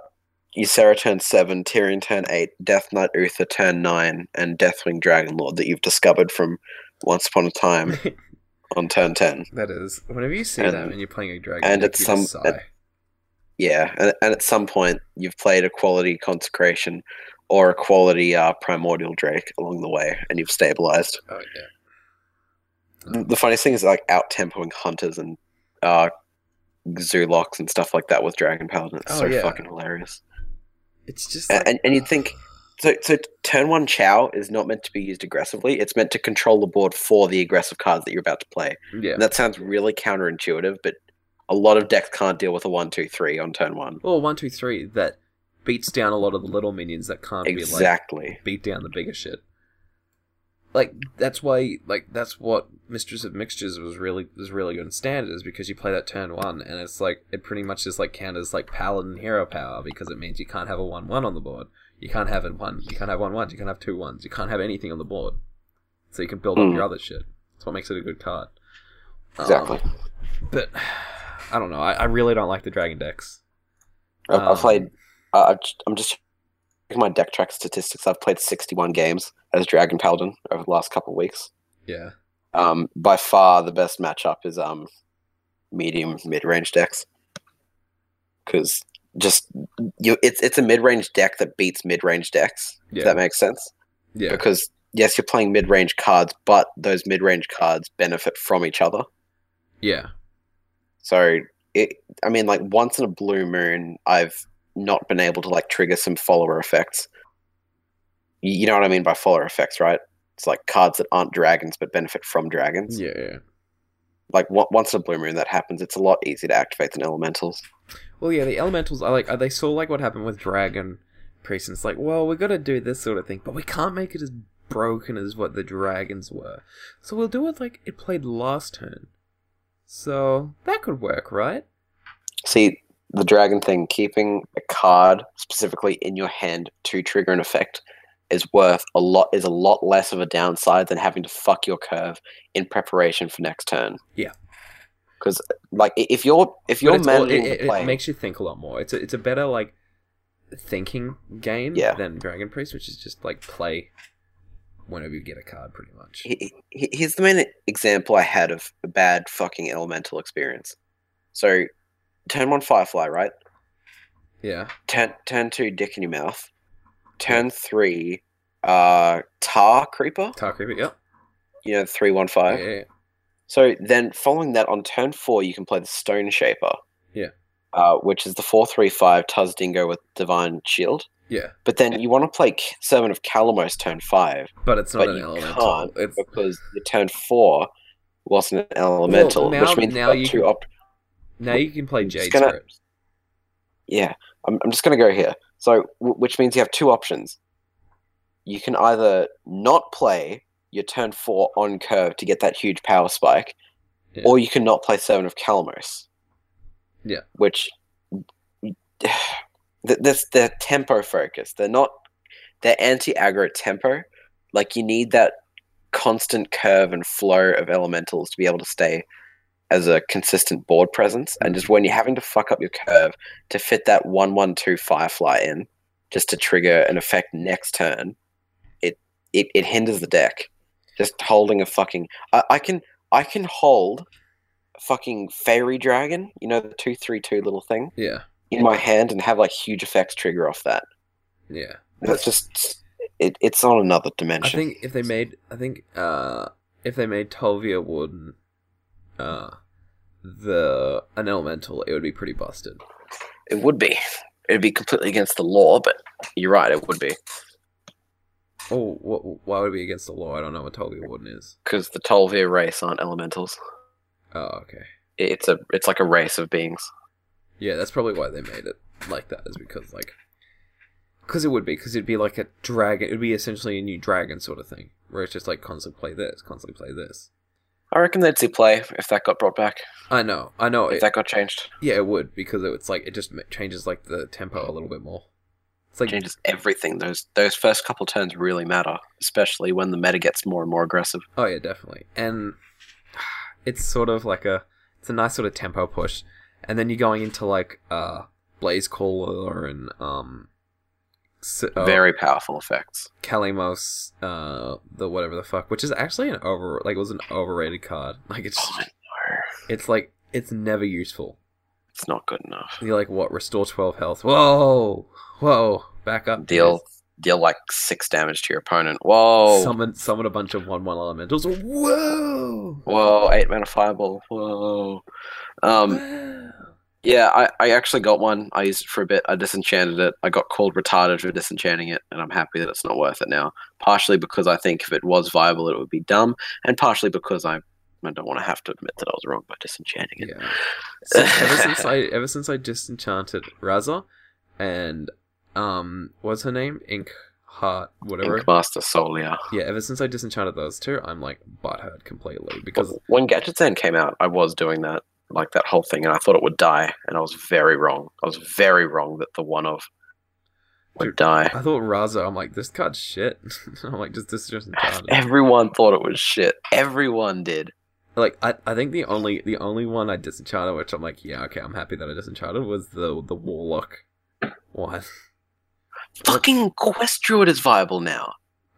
Ysera turn seven, Tirion turn eight, Death Knight Uther turn nine, and Deathwing Dragon Lord that you've discovered from Once Upon a Time on turn ten. that is. Whenever you see And- that and you're playing a dragon, and you some- sigh. Yeah, and, and at some point you've played a quality Consecration or a quality uh, Primordial Drake along the way, and you've stabilized. Oh yeah. The funniest thing is like out tempoing hunters and uh, Zoolocks and stuff like that with Dragon Paladin. It's Oh, so yeah. fucking hilarious. It's just like, and, and you'd think so so turn one chow is not meant to be used aggressively it's meant to control the board for the aggressive cards that you're about to play yeah. and that sounds really counterintuitive but a lot of decks can't deal with a one two three on turn one Or one, two, three that beats down a lot of the little minions that can't be like exactly beat down the bigger shit. Like that's why, like that's what Mistress of Mixtures was really was really good in standard is because you play that turn one and it's like it pretty much just like counters like Paladin hero power because it means you can't have a one one on the board. You can't have it one. You can't have one ones. You can't have two ones. You can't have anything on the board. So you can build up Hmm. your other shit. That's what makes it a good card. Um, exactly but I don't know. I, I really don't like the dragon decks. Um, played uh, i'm just my deck track statistics i've played 61 games as dragon paladin over the last couple of weeks Yeah. um, by far the best matchup is um, medium mid-range decks because just you it's it's a mid-range deck that beats mid-range decks if that makes sense Yeah. because yes you're playing mid-range cards but those mid-range cards benefit from each other Yeah. So it, I mean, like once in a blue moon, I've not been able to like trigger some follower effects. You know what I mean by follower effects, right? It's like cards that aren't dragons but benefit from dragons. Yeah, yeah. Like on- once in a blue moon that happens, it's a lot easier to activate than elementals. Well, yeah, the elementals are like are they saw like what happened with Dragon Priest, and it's like, well, we got to do this sort of thing, but we can't make it as broken as what the dragons were. So we'll do it like it played last turn. So that could work, right? See, the dragon thing, keeping a card specifically in your hand to trigger an effect is worth a lot is a lot less of a downside than having to fuck your curve in preparation for next turn. Yeah. Because like if you're if you're it's all- it, it, play, it makes you think a lot more. It's a, it's a better like thinking game Yeah. than Dragon Priest, which is just like play whenever you get a card, pretty much. he- he- here's the main example I had of a bad fucking elemental experience. So, turn one Firefly, right? Yeah, Turn turn two Dick in your mouth. Turn three, uh, Tar Creeper. Tar Creeper. Yep. You know, three one Yeah, yeah, yeah. So then, following that, on turn four, you can play the Stone Shaper. Yeah. Uh, which is the four three five Tuz Dingo with Divine Shield. yeah. But then you want to play Servant of Kalimos turn five But it's not But an you elemental. can't It's because your turn four wasn't an elemental, now- which means now you two op- now you can play Jade gonna-. Yeah, I'm, I'm just going to go here. So, w- which means you have two options. You can either not play your turn four on curve to get that huge power spike, Yeah. or you can not play Seven of Kalimos. Yeah. Which, th- this they're tempo focused. They're not. They're anti aggro tempo. Like you need that constant curve and flow of elementals to be able to stay as a consistent board presence. And just when you're having to fuck up your curve to fit that one one two firefly in, just to trigger an effect next turn, it it, it hinders the deck. Just holding a fucking I, I can I can hold fucking Faerie Dragon, you know the two three two little thing, Yeah, in my hand and have like huge effects trigger off that. yeah. That's just it, it's on another dimension. I think if they made, I think uh, if they made Tol'vir Warden, uh, the an elemental, it would be pretty busted. it would be. It'd be completely against the law, but you're right, it would be. Oh, wh- why would it be against the law? I don't know what Tol'vir Warden is. Because the Tolvir race aren't elementals. Oh, okay. It's a it's like a race of beings. Yeah, that's probably why they made it like that. Is because like, because it would be because it'd be like a dragon. It'd be essentially a new dragon sort of thing, where it's just like constantly play this, constantly play this. I reckon they'd see play if that got brought back. I know, I know. If It, that got changed. yeah, it would because it's like it just changes like the tempo a little bit more. It's like changes everything. Those those first couple turns really matter, especially when the meta gets more and more aggressive. Oh yeah, definitely. And it's sort of like a it's a nice sort of tempo push. And then you're going into like uh Blaze Caller and um S- uh, Very powerful effects. Kalimos, uh the whatever the fuck, which is actually an over like it was an overrated card. Like it's Oh, it's like it's never useful. it's not good enough. You're like what, restore twelve health. Whoa Whoa, back up. Deal deal like six damage to your opponent. Whoa. Summon summon a bunch of one one elementals. Whoa Whoa, eight mana fireball. Whoa. Um. Yeah, I, I actually got one. I used it for a bit. I disenchanted it. I got called retarded for disenchanting it, and I'm happy that it's not worth it now. Partially because I think if it was viable, it would be dumb, and partially because I, I don't want to have to admit that I was wrong by disenchanting it. Yeah. So, ever since I ever since I disenchanted Raza and um what's her name? Ink Heart whatever. Ink Master Solia. Yeah, ever since I disenchanted those two, I'm like butthurt completely because when Gadgetzan came out, I was doing that, like that whole thing, and I thought it would die, and I was very wrong. I was very wrong that the one of would Dude, die. I thought Raza, I'm like, this card's shit. I'm like, just disenchanted. Everyone thought it was shit. Everyone did. like I, I think the only the only one I disenchanted, which I'm like, yeah, okay, I'm happy that I disenchanted, was the the Warlock one. Fucking Quest Druid is viable now.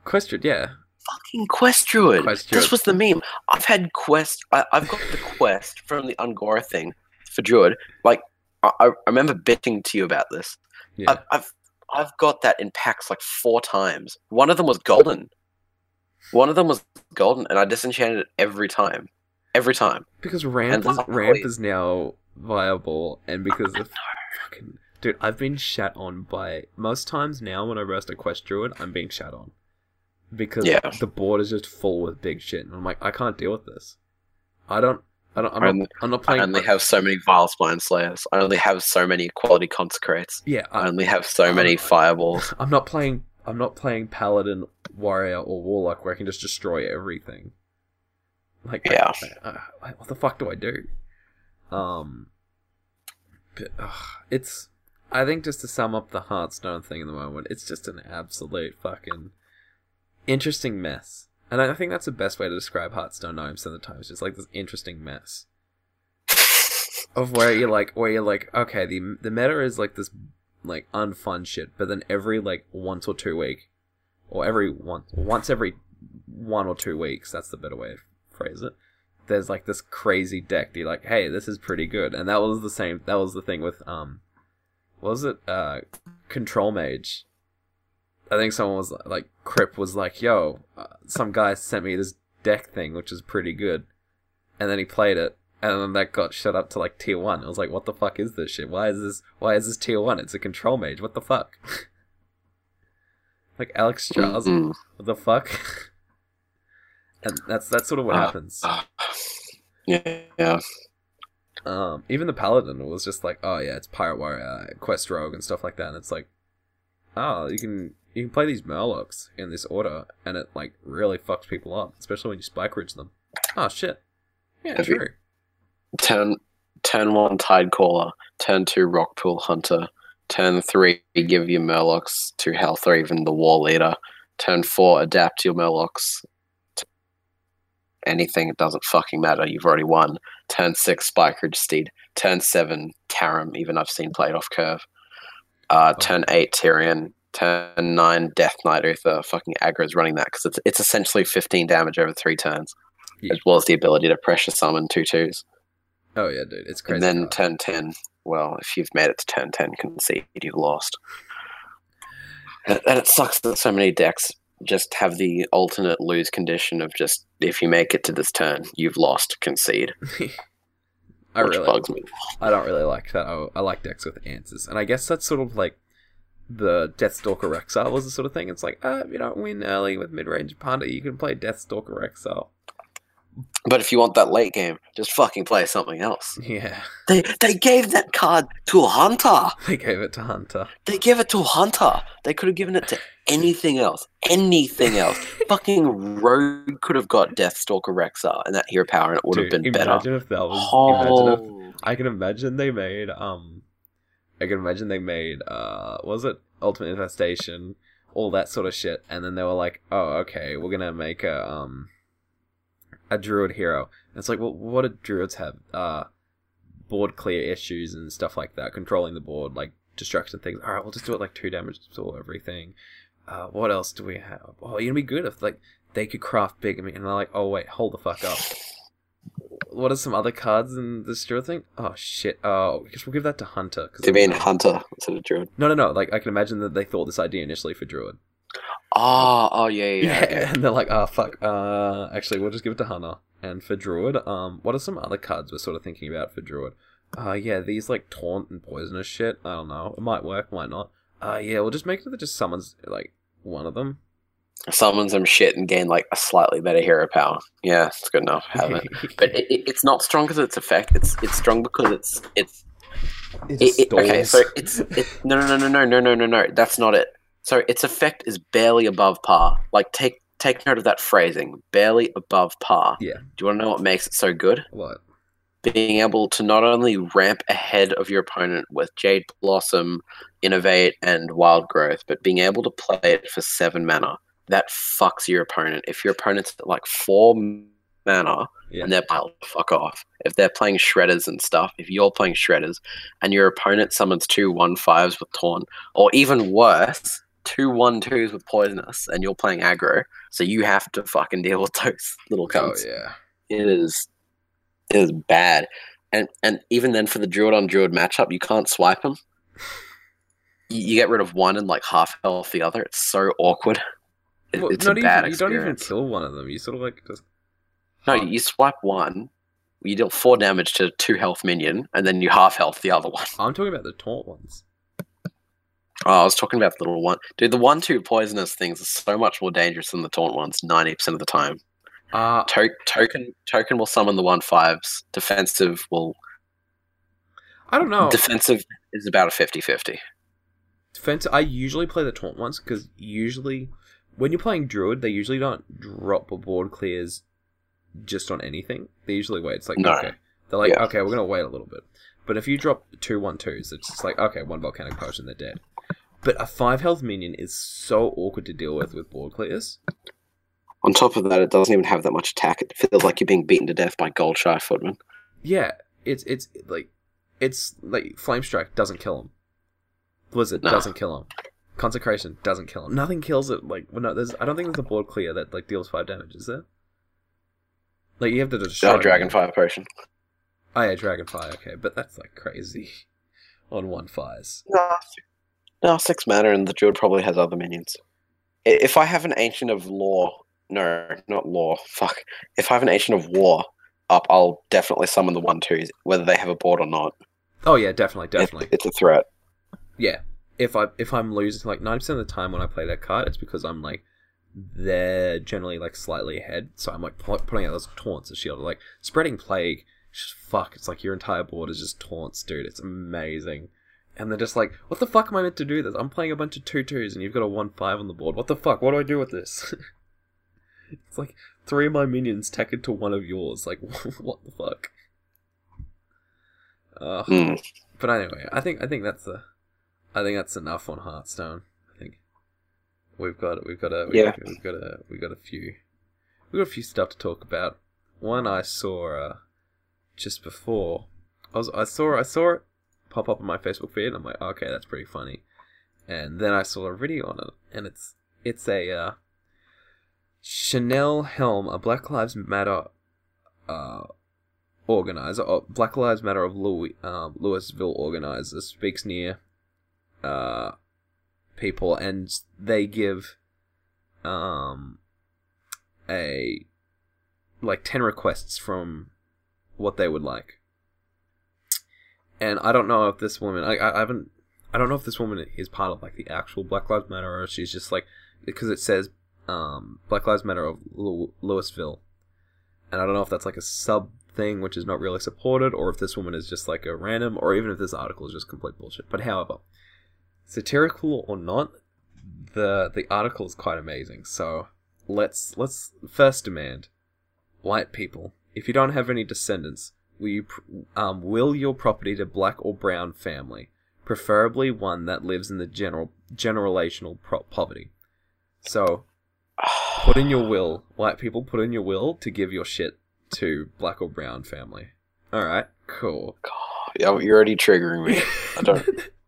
Question, yeah. Fucking Quest Druid. Quest This was the meme. I've had Quest. I, I've got the Quest from the Un'Goro thing for Druid. Like, I, I remember bitching to you about this. Yeah. I've, I've I've got that in packs like four times. One of them was golden. One of them was golden, and I disenchanted it every time. every time. Because ramp is, ramp is now viable, and because of fucking dude, I've been shat on by most times now when I rest a quest druid, I'm being shat on because Yeah. the board is just full with big shit, and I'm like, I can't deal with this. I don't. I don't. I'm, I not, I'm not I only have so many vile spine slayers. I only have so many quality consecrates. yeah, I I, only have so many fireballs. I'm not playing. I'm not playing paladin, warrior, or warlock where I can just destroy everything. Like, Yeah. I- I- what the fuck do I do? Um, but, ugh, it's. I think just to sum up the Hearthstone thing in the moment, it's just an absolute fucking interesting mess. And I think that's the best way to describe Hearthstone 9% of the time. It's just like this interesting mess of where you're like, where you're like, okay, the the meta is like this like unfun shit, but then every like once or two week, or every once once every one or two weeks, that's the better way to phrase it. There's like this crazy deck. You're like, hey, this is pretty good, and that was the same. That was the thing with um, what was it? Uh, Control Mage. I think someone was like, Kripp was like, yo, uh, some guy sent me this deck thing, which is pretty good, and then he played it, and then that got shut up to like tier one. I was like, what the fuck is this shit? Why is this? Why is this tier one? It's a control mage. What the fuck? like Alex Charles. What the fuck? and that's that's sort of what Ah. happens. Yeah, yeah. Um, even the paladin was just like, oh yeah, it's pirate warrior, quest rogue, and stuff like that. And it's like, oh, you can you can play these murlocs in this order, and it like really fucks people up, especially when you spike ridge them. Oh shit. Yeah, Have true. Turn turn one tide caller, turn two rockpool hunter, turn three give your murlocs to health or even the war leader. Turn four adapt your murlocs. to Anything, it doesn't fucking matter. You've already won. Turn six Spikeridged Steed. Turn seven Karam. even I've seen played off curve. Uh, turn eight Tirion. Turn nine Death Knight Uther. Fucking aggro is running that because it's it's essentially fifteen damage over three turns, Yeah. as well as the ability to pressure summon two twos. Oh yeah, dude, it's crazy. And then card. turn 10, well, if you've made it to turn 10, concede, you've lost. And, it sucks that so many decks just have the alternate lose condition of just, if you make it to this turn, you've lost, concede. I which really, bugs me. I don't really like that. I, I like decks with answers, and I guess that's sort of like the Deathstalker Rexxar was the sort of thing. It's like, uh, you don't win early with mid range Panda, you can play Deathstalker Exile. But if you want that late game, just fucking play something else. Yeah, They they gave that card to hunter. they gave it to Hunter. They gave it to hunter. They could have given it to anything else. Anything else. fucking Rogue could have got Deathstalker Rexxar and that hero power, and it would have been better. Imagine if that was. Imagine if Oh, I can imagine they made um I can imagine they made uh was it Ultimate Infestation, all that sort of shit, and then they were like, Oh, okay, we're gonna make a um a druid hero. And it's like, well what do druids have? Uh board clear issues and stuff like that, controlling the board, like destruction things. Alright, we'll just do it like two damage to all everything. Uh what else do we have? Oh, gonna be good if like they could craft big and they're like, oh wait, hold the fuck up what are some other cards in this druid thing? Oh shit! Oh, I guess we'll give that to Hunter. Cause Do you mean Hunter instead of Druid? no, no, no. Like I can imagine that they thought this idea initially for Druid. Oh, oh yeah, yeah. Yeah, yeah. and they're like, oh fuck. Uh, actually, we'll just give it to Hunter. And for Druid, um, what are some other cards we're sort of thinking about for Druid? Uh, yeah, these like taunt and poisonous shit. I don't know. It might work, might not. Uh, yeah, we'll just make it that just summons like one of them. Summon some shit and gain like a slightly better hero power. Yeah, it's good enough. Have it. But it, it, it's not strong because its effect. It's it's strong because it's it's It okay. So it's it, no no no no no no no no no. That's not it. So its effect is barely above par. Like take take note of that phrasing. Barely above par. Yeah. Do you want to know what makes it so good? what? being able to not only ramp ahead of your opponent with Jade Blossom, Innervate, and Wild Growth, but being able to play it for seven mana. That fucks your opponent. If your opponent's like four mana Yeah. and they're piled, fuck off. If they're playing shredders and stuff, if you're playing shredders and your opponent summons two one fives with torn, or even worse, two one twos with poisonous, and you're playing aggro, so you have to fucking deal with those little Oh yeah. it is it is bad. And and even then for the druid on druid matchup, you can't swipe them. You, you get rid of one and like half health the other. It's so awkward. It- Well, it's not a bad even, you don't even kill one of them. You sort of like just No, you swipe one, you deal four damage to two health minion, and then you half health the other one. I'm talking about the taunt ones. Oh, I was talking about the little one. Dude, the one two poisonous things are so much more dangerous than the taunt ones. Ninety percent of the time. Uh, To- token token will summon the one fives. Defensive will I don't know. defensive is about a 50-50. Defense. I usually play the taunt ones because usually when you're playing druid, they usually don't drop a board clears just on anything. They usually wait. It's like No. okay, they're like Yeah. okay, we're gonna wait a little bit. But if you drop two one twos, it's just like okay, one volcanic potion, they're dead. But a five health minion is so awkward to deal with with board clears. On top of that, it doesn't even have that much attack. It feels like you're being beaten to death by Goldshire Footmen. Yeah, it's it's like it's like flame strike doesn't kill him. Blizzard No. doesn't kill him. Consecration doesn't kill him. Nothing kills it. Like well, no, there's I don't think there's a board clear that like deals five damage. Is there? Like you have to destroy. Oh. Dragonfire potion. Oh yeah, Dragonfire. Okay, but that's like crazy on one fires. No, no, six mana, and the druid probably has other minions. If I have an ancient of law, no, not law. Fuck. If I have an ancient of war up, I'll definitely summon the one twos, whether they have a board or not. Oh yeah, definitely, It- definitely. it's a threat. yeah. If I if I'm losing like ninety percent of the time when I play that card, it's because I'm like they're generally like slightly ahead, so I'm like putting out those taunts as shield. Like spreading plague, just fuck. It's like your entire board is just taunts, dude. It's amazing. And they're just like, what the fuck am I meant to do this? I'm playing a bunch of two twos, and you've got a one five on the board. What the fuck? What do I do with this? it's like three of my minions tack into one of yours. Like, what the fuck? Uh, but anyway, I think I think that's the, I think that's enough on Hearthstone. I think we've got we've got a we've, Yeah. we've got a we've got a few we've got a few stuff to talk about. One I saw uh, just before I was I saw I saw it pop up on my Facebook feed. and I'm like, okay, that's pretty funny. And then I saw a video on it, and it's it's a uh, Chanelle Helm, a Black Lives Matter uh, organizer, uh, Black Lives Matter of Louis, um, Louisville organizer, speaks near uh, people, and they give um, a like ten requests from what they would like. And I don't know if this woman, I, I haven't, I don't know if this woman is part of like the actual Black Lives Matter or she's just like because it says um, Black Lives Matter of Louisville, and I don't know if that's like a sub thing which is not really supported, or if this woman is just like a random, or even if this article is just complete bullshit. But however, satirical or not, the the article is quite amazing. So let's let's first demand, white people, if you don't have any descendants, will you pr- um, will your property to black or brown family, preferably one that lives in the general generational pro- poverty. So put in your will, white people, put in your will to give your shit to black or brown family. All right, cool. Yeah, you're already triggering me. I don't.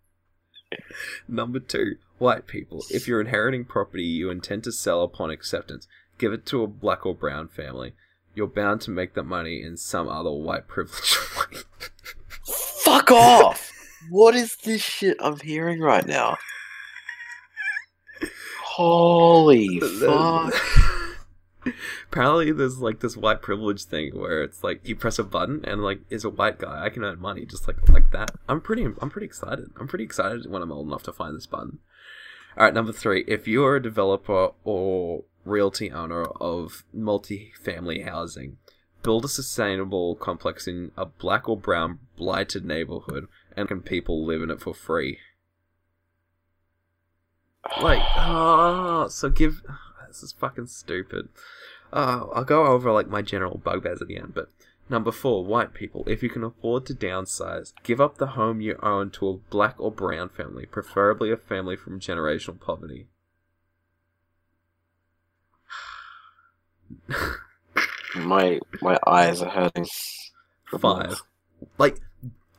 Number two, white people. If you're inheriting property you intend to sell upon acceptance, give it to a black or brown family. You're bound to make that money in some other white privileged way. Fuck off! What is this shit I'm hearing right now? Holy fuck! Apparently, there's like this white privilege thing where it's like you press a button and like is a white guy, I can earn money just like like that. I'm pretty I'm pretty excited. I'm pretty excited when I'm old enough to find this button. All right, number three. If you're a developer or realty owner of multi-family housing, build a sustainable complex in a black or brown blighted neighborhood, and can people live in it for free? Like, oh, ah, so give. This is fucking stupid. Uh, I'll go over like my general bugbears at the end, but number four, white people. If you can afford to downsize, give up the home you own to a black or brown family, preferably a family from generational poverty. My my eyes are hurting. Five. Like,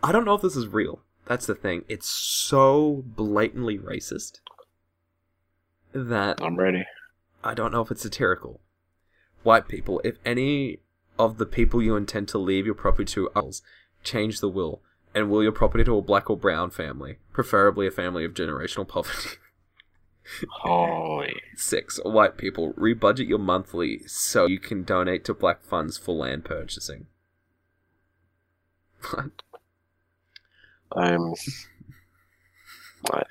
I don't know if this is real. That's the thing. It's so blatantly racist that I'm ready. I don't know if it's satirical. White people, if any of the people you intend to leave your property to else, change the will and will your property to a black or brown family, preferably a family of generational poverty. Holy. Six, white people, rebudget your monthly so you can donate to black funds for land purchasing. I'm. I-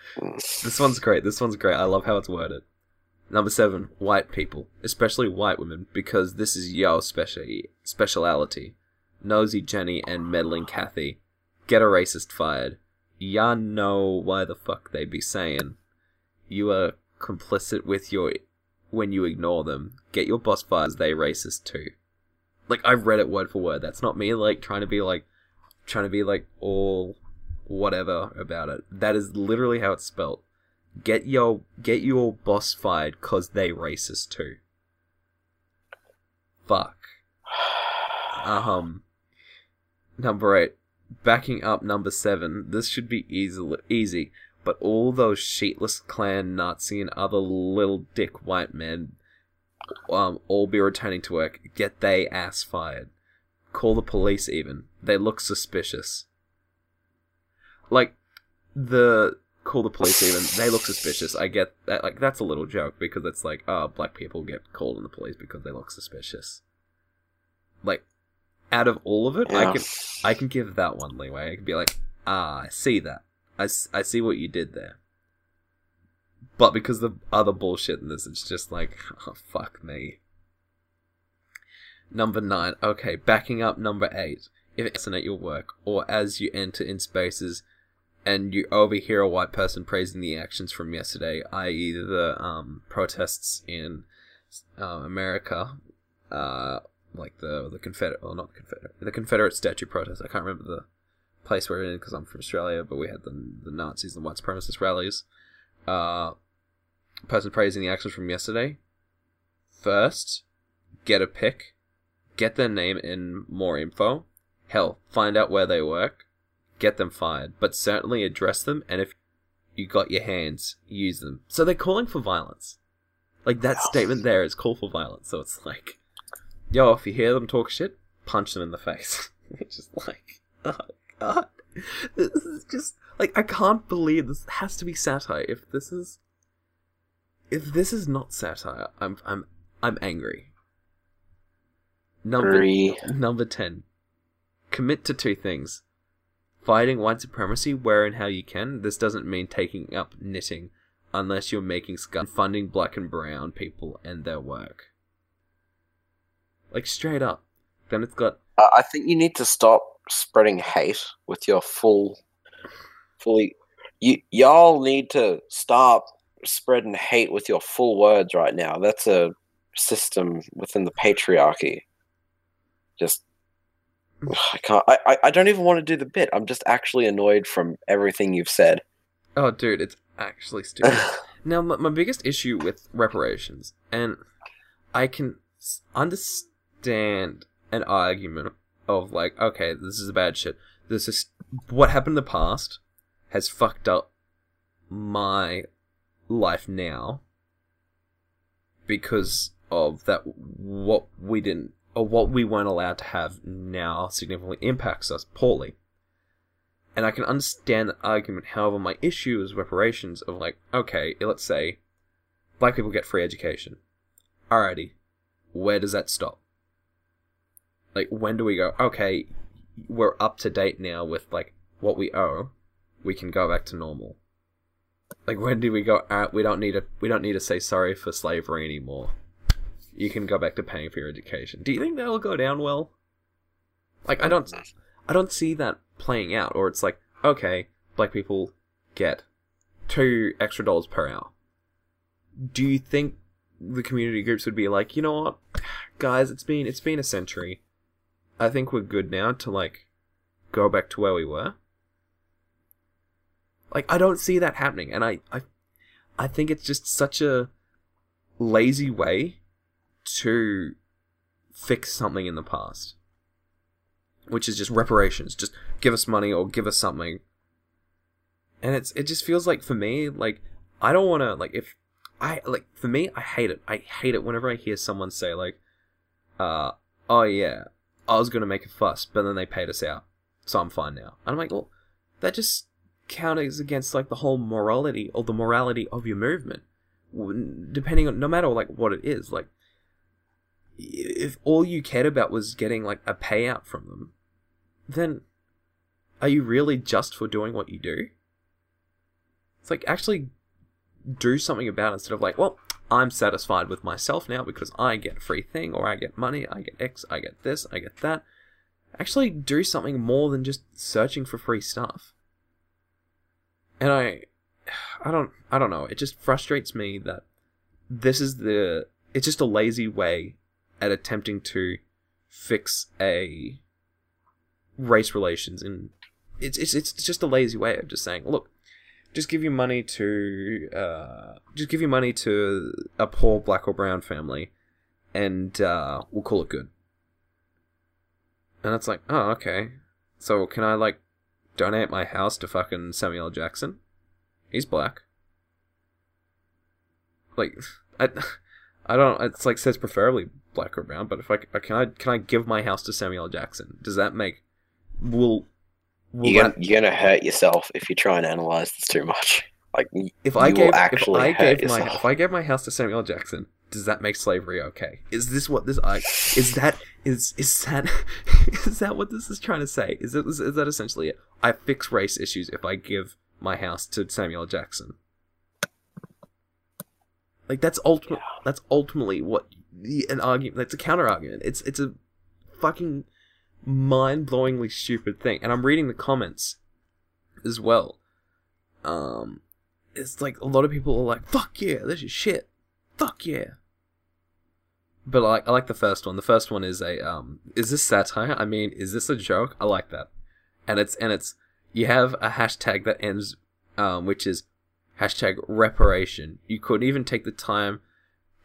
This one's great. This one's great. I love how it's worded. Number seven, white people, especially white women, because this is your special speciality. Nosy Jenny and meddling Kathy. Get a racist fired. Ya know why the fuck they be saying. You are complicit with your when you ignore them. Get your boss fired. They racist too. Like I've read it word for word. That's not me like trying to be like trying to be like all whatever about it. That is literally how it's spelt. Get your get your boss fired cause they racist too. Fuck. Um. Number eight. Backing up number seven. This should be easy. Easy. But all those sheetless clan Nazi and other little dick white men, um, all be returning to work. Get they ass fired. Call the police. Even they look suspicious. Like the call the police. Even they look suspicious. I get that. Like that's a little joke because it's like, oh, black people get called in the police because they look suspicious. Like, out of all of it, I can I can give that one leeway. I can be like, ah, I see that. I, I see what you did there. But because the other bullshit in this, it's just like, oh, fuck me. Number nine. Okay, backing up number eight. If it's at your work, or as you enter in spaces, and you overhear a white person praising the actions from yesterday, i.e., the um, protests in uh, America, uh, like the the Confederate, well, not Confederate, the Confederate statue protest. I can't remember the place we're in because I'm from Australia, but we had the the Nazis and white supremacist rallies. Uh, person praising the actions from yesterday. First, get a pic, get their name and more info. Hell, find out where they work, get them fired, but certainly address them. And if you got your hands, use them. So they're calling for violence. Like that statement there is call for violence. So it's like, yo, if you hear them talk shit, punch them in the face. Which is like, oh god, this is just like I can't believe this has to be satire. If this is, if this is not satire, I'm I'm I'm angry. Number Three. number ten, commit to two things: fighting white supremacy where and how you can. This doesn't mean taking up knitting, unless you're making and funding black and brown people and their work. Like straight up. Then it's got I think you need to stop spreading hate with your full, fully. Y'all need to stop spreading hate with your full words right now. That's a system within the patriarchy. Just I can't. I, I, don't even want to do the bit. I'm just actually annoyed from everything you've said. oh, dude, it's actually stupid. Now, my, my biggest issue with reparations, and I can understand an argument of like, okay, this is bad shit. This is what happened in the past has fucked up my life now because of that what we didn't or what we weren't allowed to have now significantly impacts us poorly. And I can understand that argument. However, my issue is reparations of like, okay, let's say black people get free education. Alrighty, where does that stop? Like, when do we go, okay, we're up to date now with like what we owe, we can go back to normal. Like, when do we go, alright, we don't need to, we don't need to say sorry for slavery anymore. You can go back to paying for your education. Do you think that'll go down well? Like, I don't, I don't see that playing out, or it's like, okay, black people get two extra dollars per hour. Do you think the community groups would be like, you know what, guys, it's been it's been a century. I think we're good now to like go back to where we were. Like I don't see that happening, and I I, I think it's just such a lazy way to fix something in the past which is just reparations. Just give us money or give us something. And it's it just feels like for me, like I don't want to like if I like for me, I hate it. I hate it whenever I hear someone say like, uh, oh yeah, I was gonna make a fuss, but then they paid us out, so I'm fine now. And I'm like, well, that just counters against like the whole morality or the morality of your movement, depending on no matter like what it is, like if all you cared about was getting like a payout from them, then are you really just for doing what you do? It's like actually do something about it instead of like, well, I'm satisfied with myself now because I get free thing or I get money, I get X, I get this, I get that. Actually do something more than just searching for free stuff. And I I don't I don't know, it just frustrates me that this is the it's just a lazy way at attempting to fix a race relations and it's it's it's just a lazy way of just saying, look, just give you money to uh, just give you money to a poor black or brown family, and uh, we'll call it good. And it's like, oh, okay. So can I like donate my house to fucking Samuel Jackson? He's black. Like, I, I don't. It's like says preferably black or brown, but if I can I can I give my house to Samuel Jackson? Does that make will will you're, that, gonna, you're gonna hurt yourself if you try and analyze this too much. Like if I gave if I gave my if I gave my house to Samuel Jackson, does that make slavery okay? Is this what this I is that is is that is that what this is trying to say? Is it is, is that essentially it? I fix race issues if I give my house to Samuel Jackson. Like that's ultimate. Yeah. That's ultimately what the, an argument. That's a counter argument. It's it's a fucking mind-blowingly stupid thing. And I'm reading the comments as well. Um, it's like a lot of people are like, "Fuck yeah, this is shit." Fuck yeah. But like, I like the first one. The first one is a um, is this satire? I mean, is this a joke? I like that. And it's and it's you have a hashtag that ends, um, which is hashtag reparation. You couldn't even take the time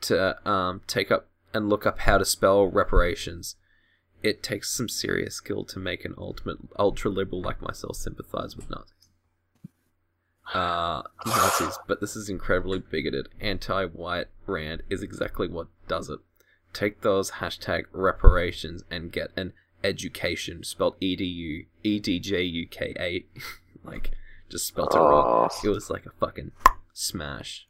to um take up and look up how to spell reparations it takes some serious skill to make an ultimate ultra liberal like myself sympathize with Nazis. Uh, Nazis, but this is incredibly bigoted. Anti-white rant is exactly what does it. Take those hashtag reparations and get an education spelled E D U E D J U K A, like just spelt it wrong. It was like a fucking smash.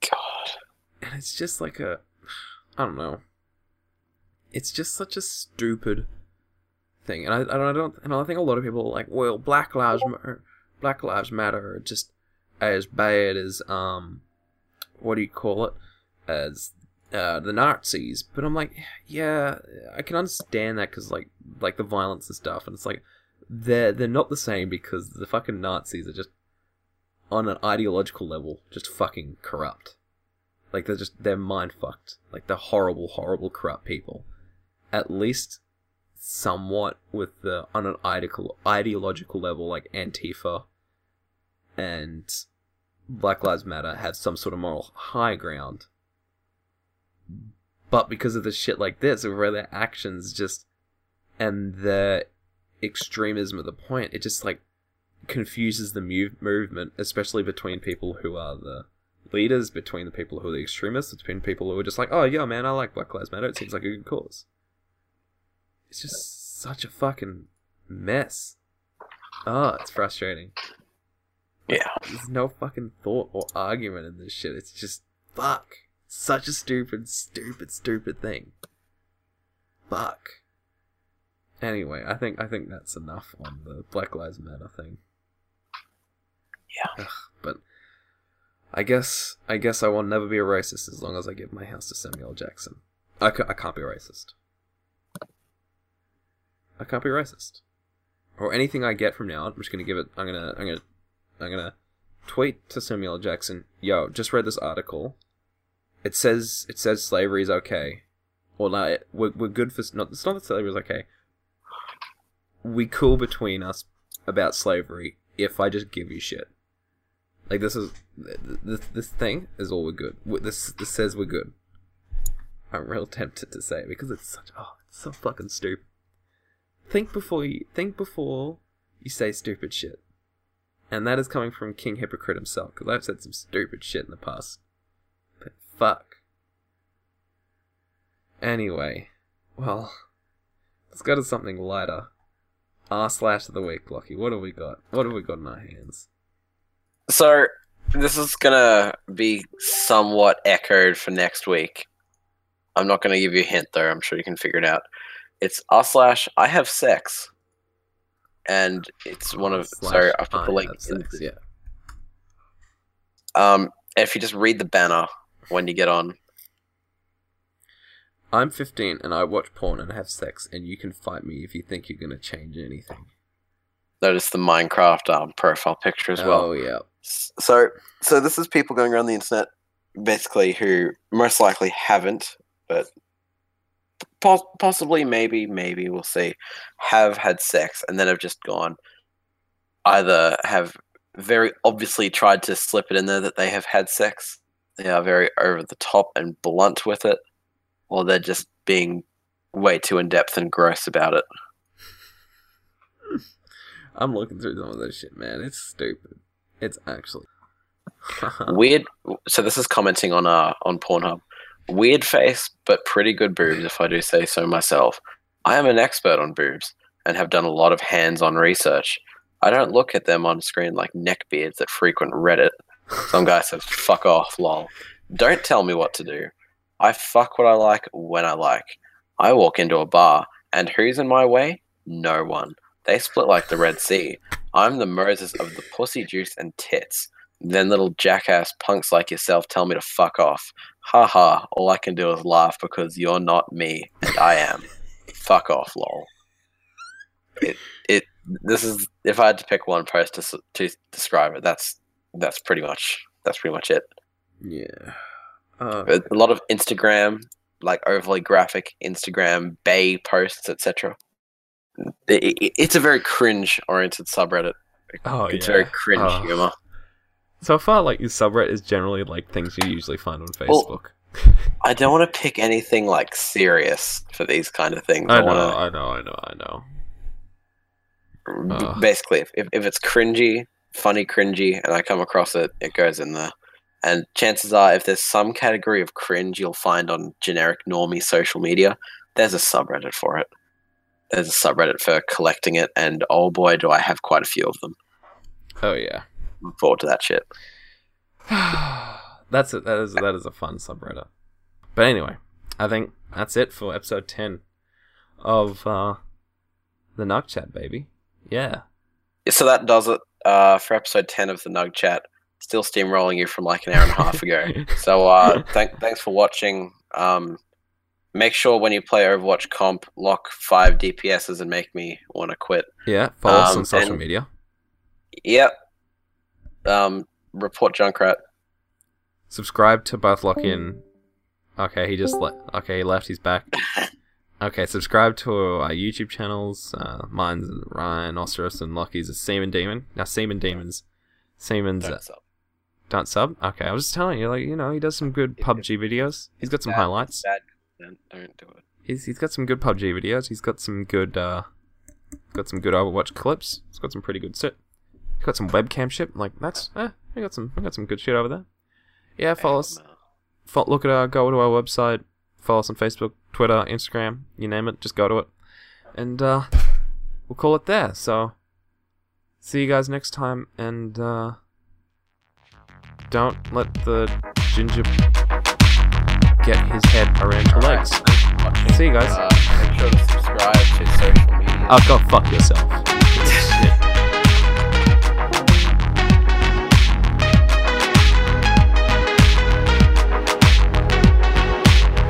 God, and it's just like a I don't know. It's just such a stupid thing, and I, I don't, and I think a lot of people are like, well, Black Lives Matter, Black Lives Matter are just as bad as um, what do you call it, as uh, the Nazis. But I'm like, yeah, I can understand that because like like the violence and stuff, and it's like they're they're not the same because the fucking Nazis are just on an ideological level just fucking corrupt. Like they're just they're mind fucked. Like they're horrible, horrible, corrupt people. At least somewhat with the on an ideological ideological level, like Antifa and Black Lives Matter have some sort of moral high ground. But because of the shit like this, where their actions just and the extremism of the point, it just like confuses the move- movement, especially between people who are the leaders, between the people who are the extremists, between people who are just like, oh yeah, man, I like Black Lives Matter. It seems like a good cause. It's just such a fucking mess. Oh, it's frustrating. Yeah. There's no fucking thought or argument in this shit. It's just fuck. Such a stupid, stupid, stupid thing. Fuck. Anyway, I think I think that's enough on the Black Lives Matter thing. Yeah. Ugh, but I guess I guess I will never be a racist as long as I give my house to Samuel Jackson. I, ca- I can't be a racist. I can't be racist. Or anything I get from now, I'm just gonna give it. I'm gonna. I'm gonna. I'm gonna tweet to Samuel Jackson. Yo, just read this article. It says it says slavery is okay. Or like we're we're good for not. It's not that slavery is okay. We cool between us about slavery if I just give you shit. Like this is this this thing is all we're good. This this says we're good. I'm real tempted to say it because it's such oh it's so fucking stupid. Think before you think before you say stupid shit, and that is coming from King Hypocrite himself because I've said some stupid shit in the past. But fuck. Anyway, well, let's go to something lighter. R slash of the week, Lockie. What have we got? What have we got in our hands? So this is gonna be somewhat echoed for next week. I'm not gonna give you a hint though. I'm sure you can figure it out. It's r slash I have sex, and it's one of Slash sorry I put the link. sex, yeah. um, if you just read the banner when you get on, I'm 15 and I watch porn and have sex, and you can fight me if you think you're gonna change anything. notice the Minecraft um, profile picture as well. Oh yeah. So, so this is people going around the internet, basically who most likely haven't, but pos- possibly, maybe, maybe we'll see, have had sex and then have just gone. Either have very obviously tried to slip it in there that they have had sex. They are very over the top and blunt with it, or they're just being way too in depth and gross about it. I'm looking through some of this shit, man. It's stupid. It's actually. Weird. So this is commenting on uh on Pornhub. Weird face, but pretty good boobs, if I do say so myself. I am an expert on boobs and have done a lot of hands-on research. I don't look at them on screen like neckbeards that frequent Reddit. Some guy says, "Fuck off, lol." Don't tell me what to do. I fuck what I like when I like. I walk into a bar, and who's in my way? No one. They split like the Red Sea. I'm the Moses of the pussy juice and tits. Then little jackass punks like yourself tell me to fuck off. Ha ha, all I can do is laugh because you're not me and I am. fuck off, lol. It it this is if I had to pick one post to, to describe it, that's that's pretty much that's pretty much it. yeah. Uh, A lot of Instagram, like overly graphic Instagram bay posts, etc. It, it, it's a very cringe oriented subreddit. oh it's yeah. very cringe Oh. humor. So far, like your subreddit is generally like things you usually find on Well, Facebook. I don't want to pick anything like serious for these kind of things. I I, know, want I know, I know, I know. to Ugh. basically if, if, if it's cringy, funny cringy, and I come across it, it goes in there. And chances are, if there's some category of cringe you'll find on generic normie social media, there's a subreddit for it. There's a subreddit for collecting it, and oh boy, do I have quite a few of them. Oh yeah. Look forward to that shit. that's it. That is that is a fun subreddit. But anyway, I think that's it for episode ten of uh, the Nug Chat, baby. Yeah. So that does it uh, for episode 10 of the Nug Chat. Still steamrolling you from like an hour and a half ago. So uh, th- thanks for watching. Um, make sure when you play Overwatch comp, lock five DPSs and make me want to quit. Yeah. Follow us Um, on social and- media. Yep. Um, report Junkrat. Subscribe to both Lockie and. Okay, he just left. okay he left. He's back. Okay, subscribe to our YouTube channels. Uh, mine's Ryan Osterus and Lockie's a Seaman Demon. Now Seaman Demons, Seaman's uh, Don't sub. Okay, I was just telling you, like you know, he does some good PUBG videos. He's got some Bad- highlights. Bad content. Don't do it. He's he's got some good PUBG videos. He's got some good uh, got some good Overwatch clips. He's got some pretty good shit. He's got some webcam shit. Like that's eh, we got some we got some good shit over there. Yeah, follow us. Fo- look at our go to our website. Follow us on Facebook, Twitter, Instagram, you name it. Just go to it, and uh, we'll call it there. So, see you guys next time, and uh, don't let the ginger get his head around your legs. Watching. See you guys. Uh, make sure to subscribe to social media. Oh, go fuck yourself.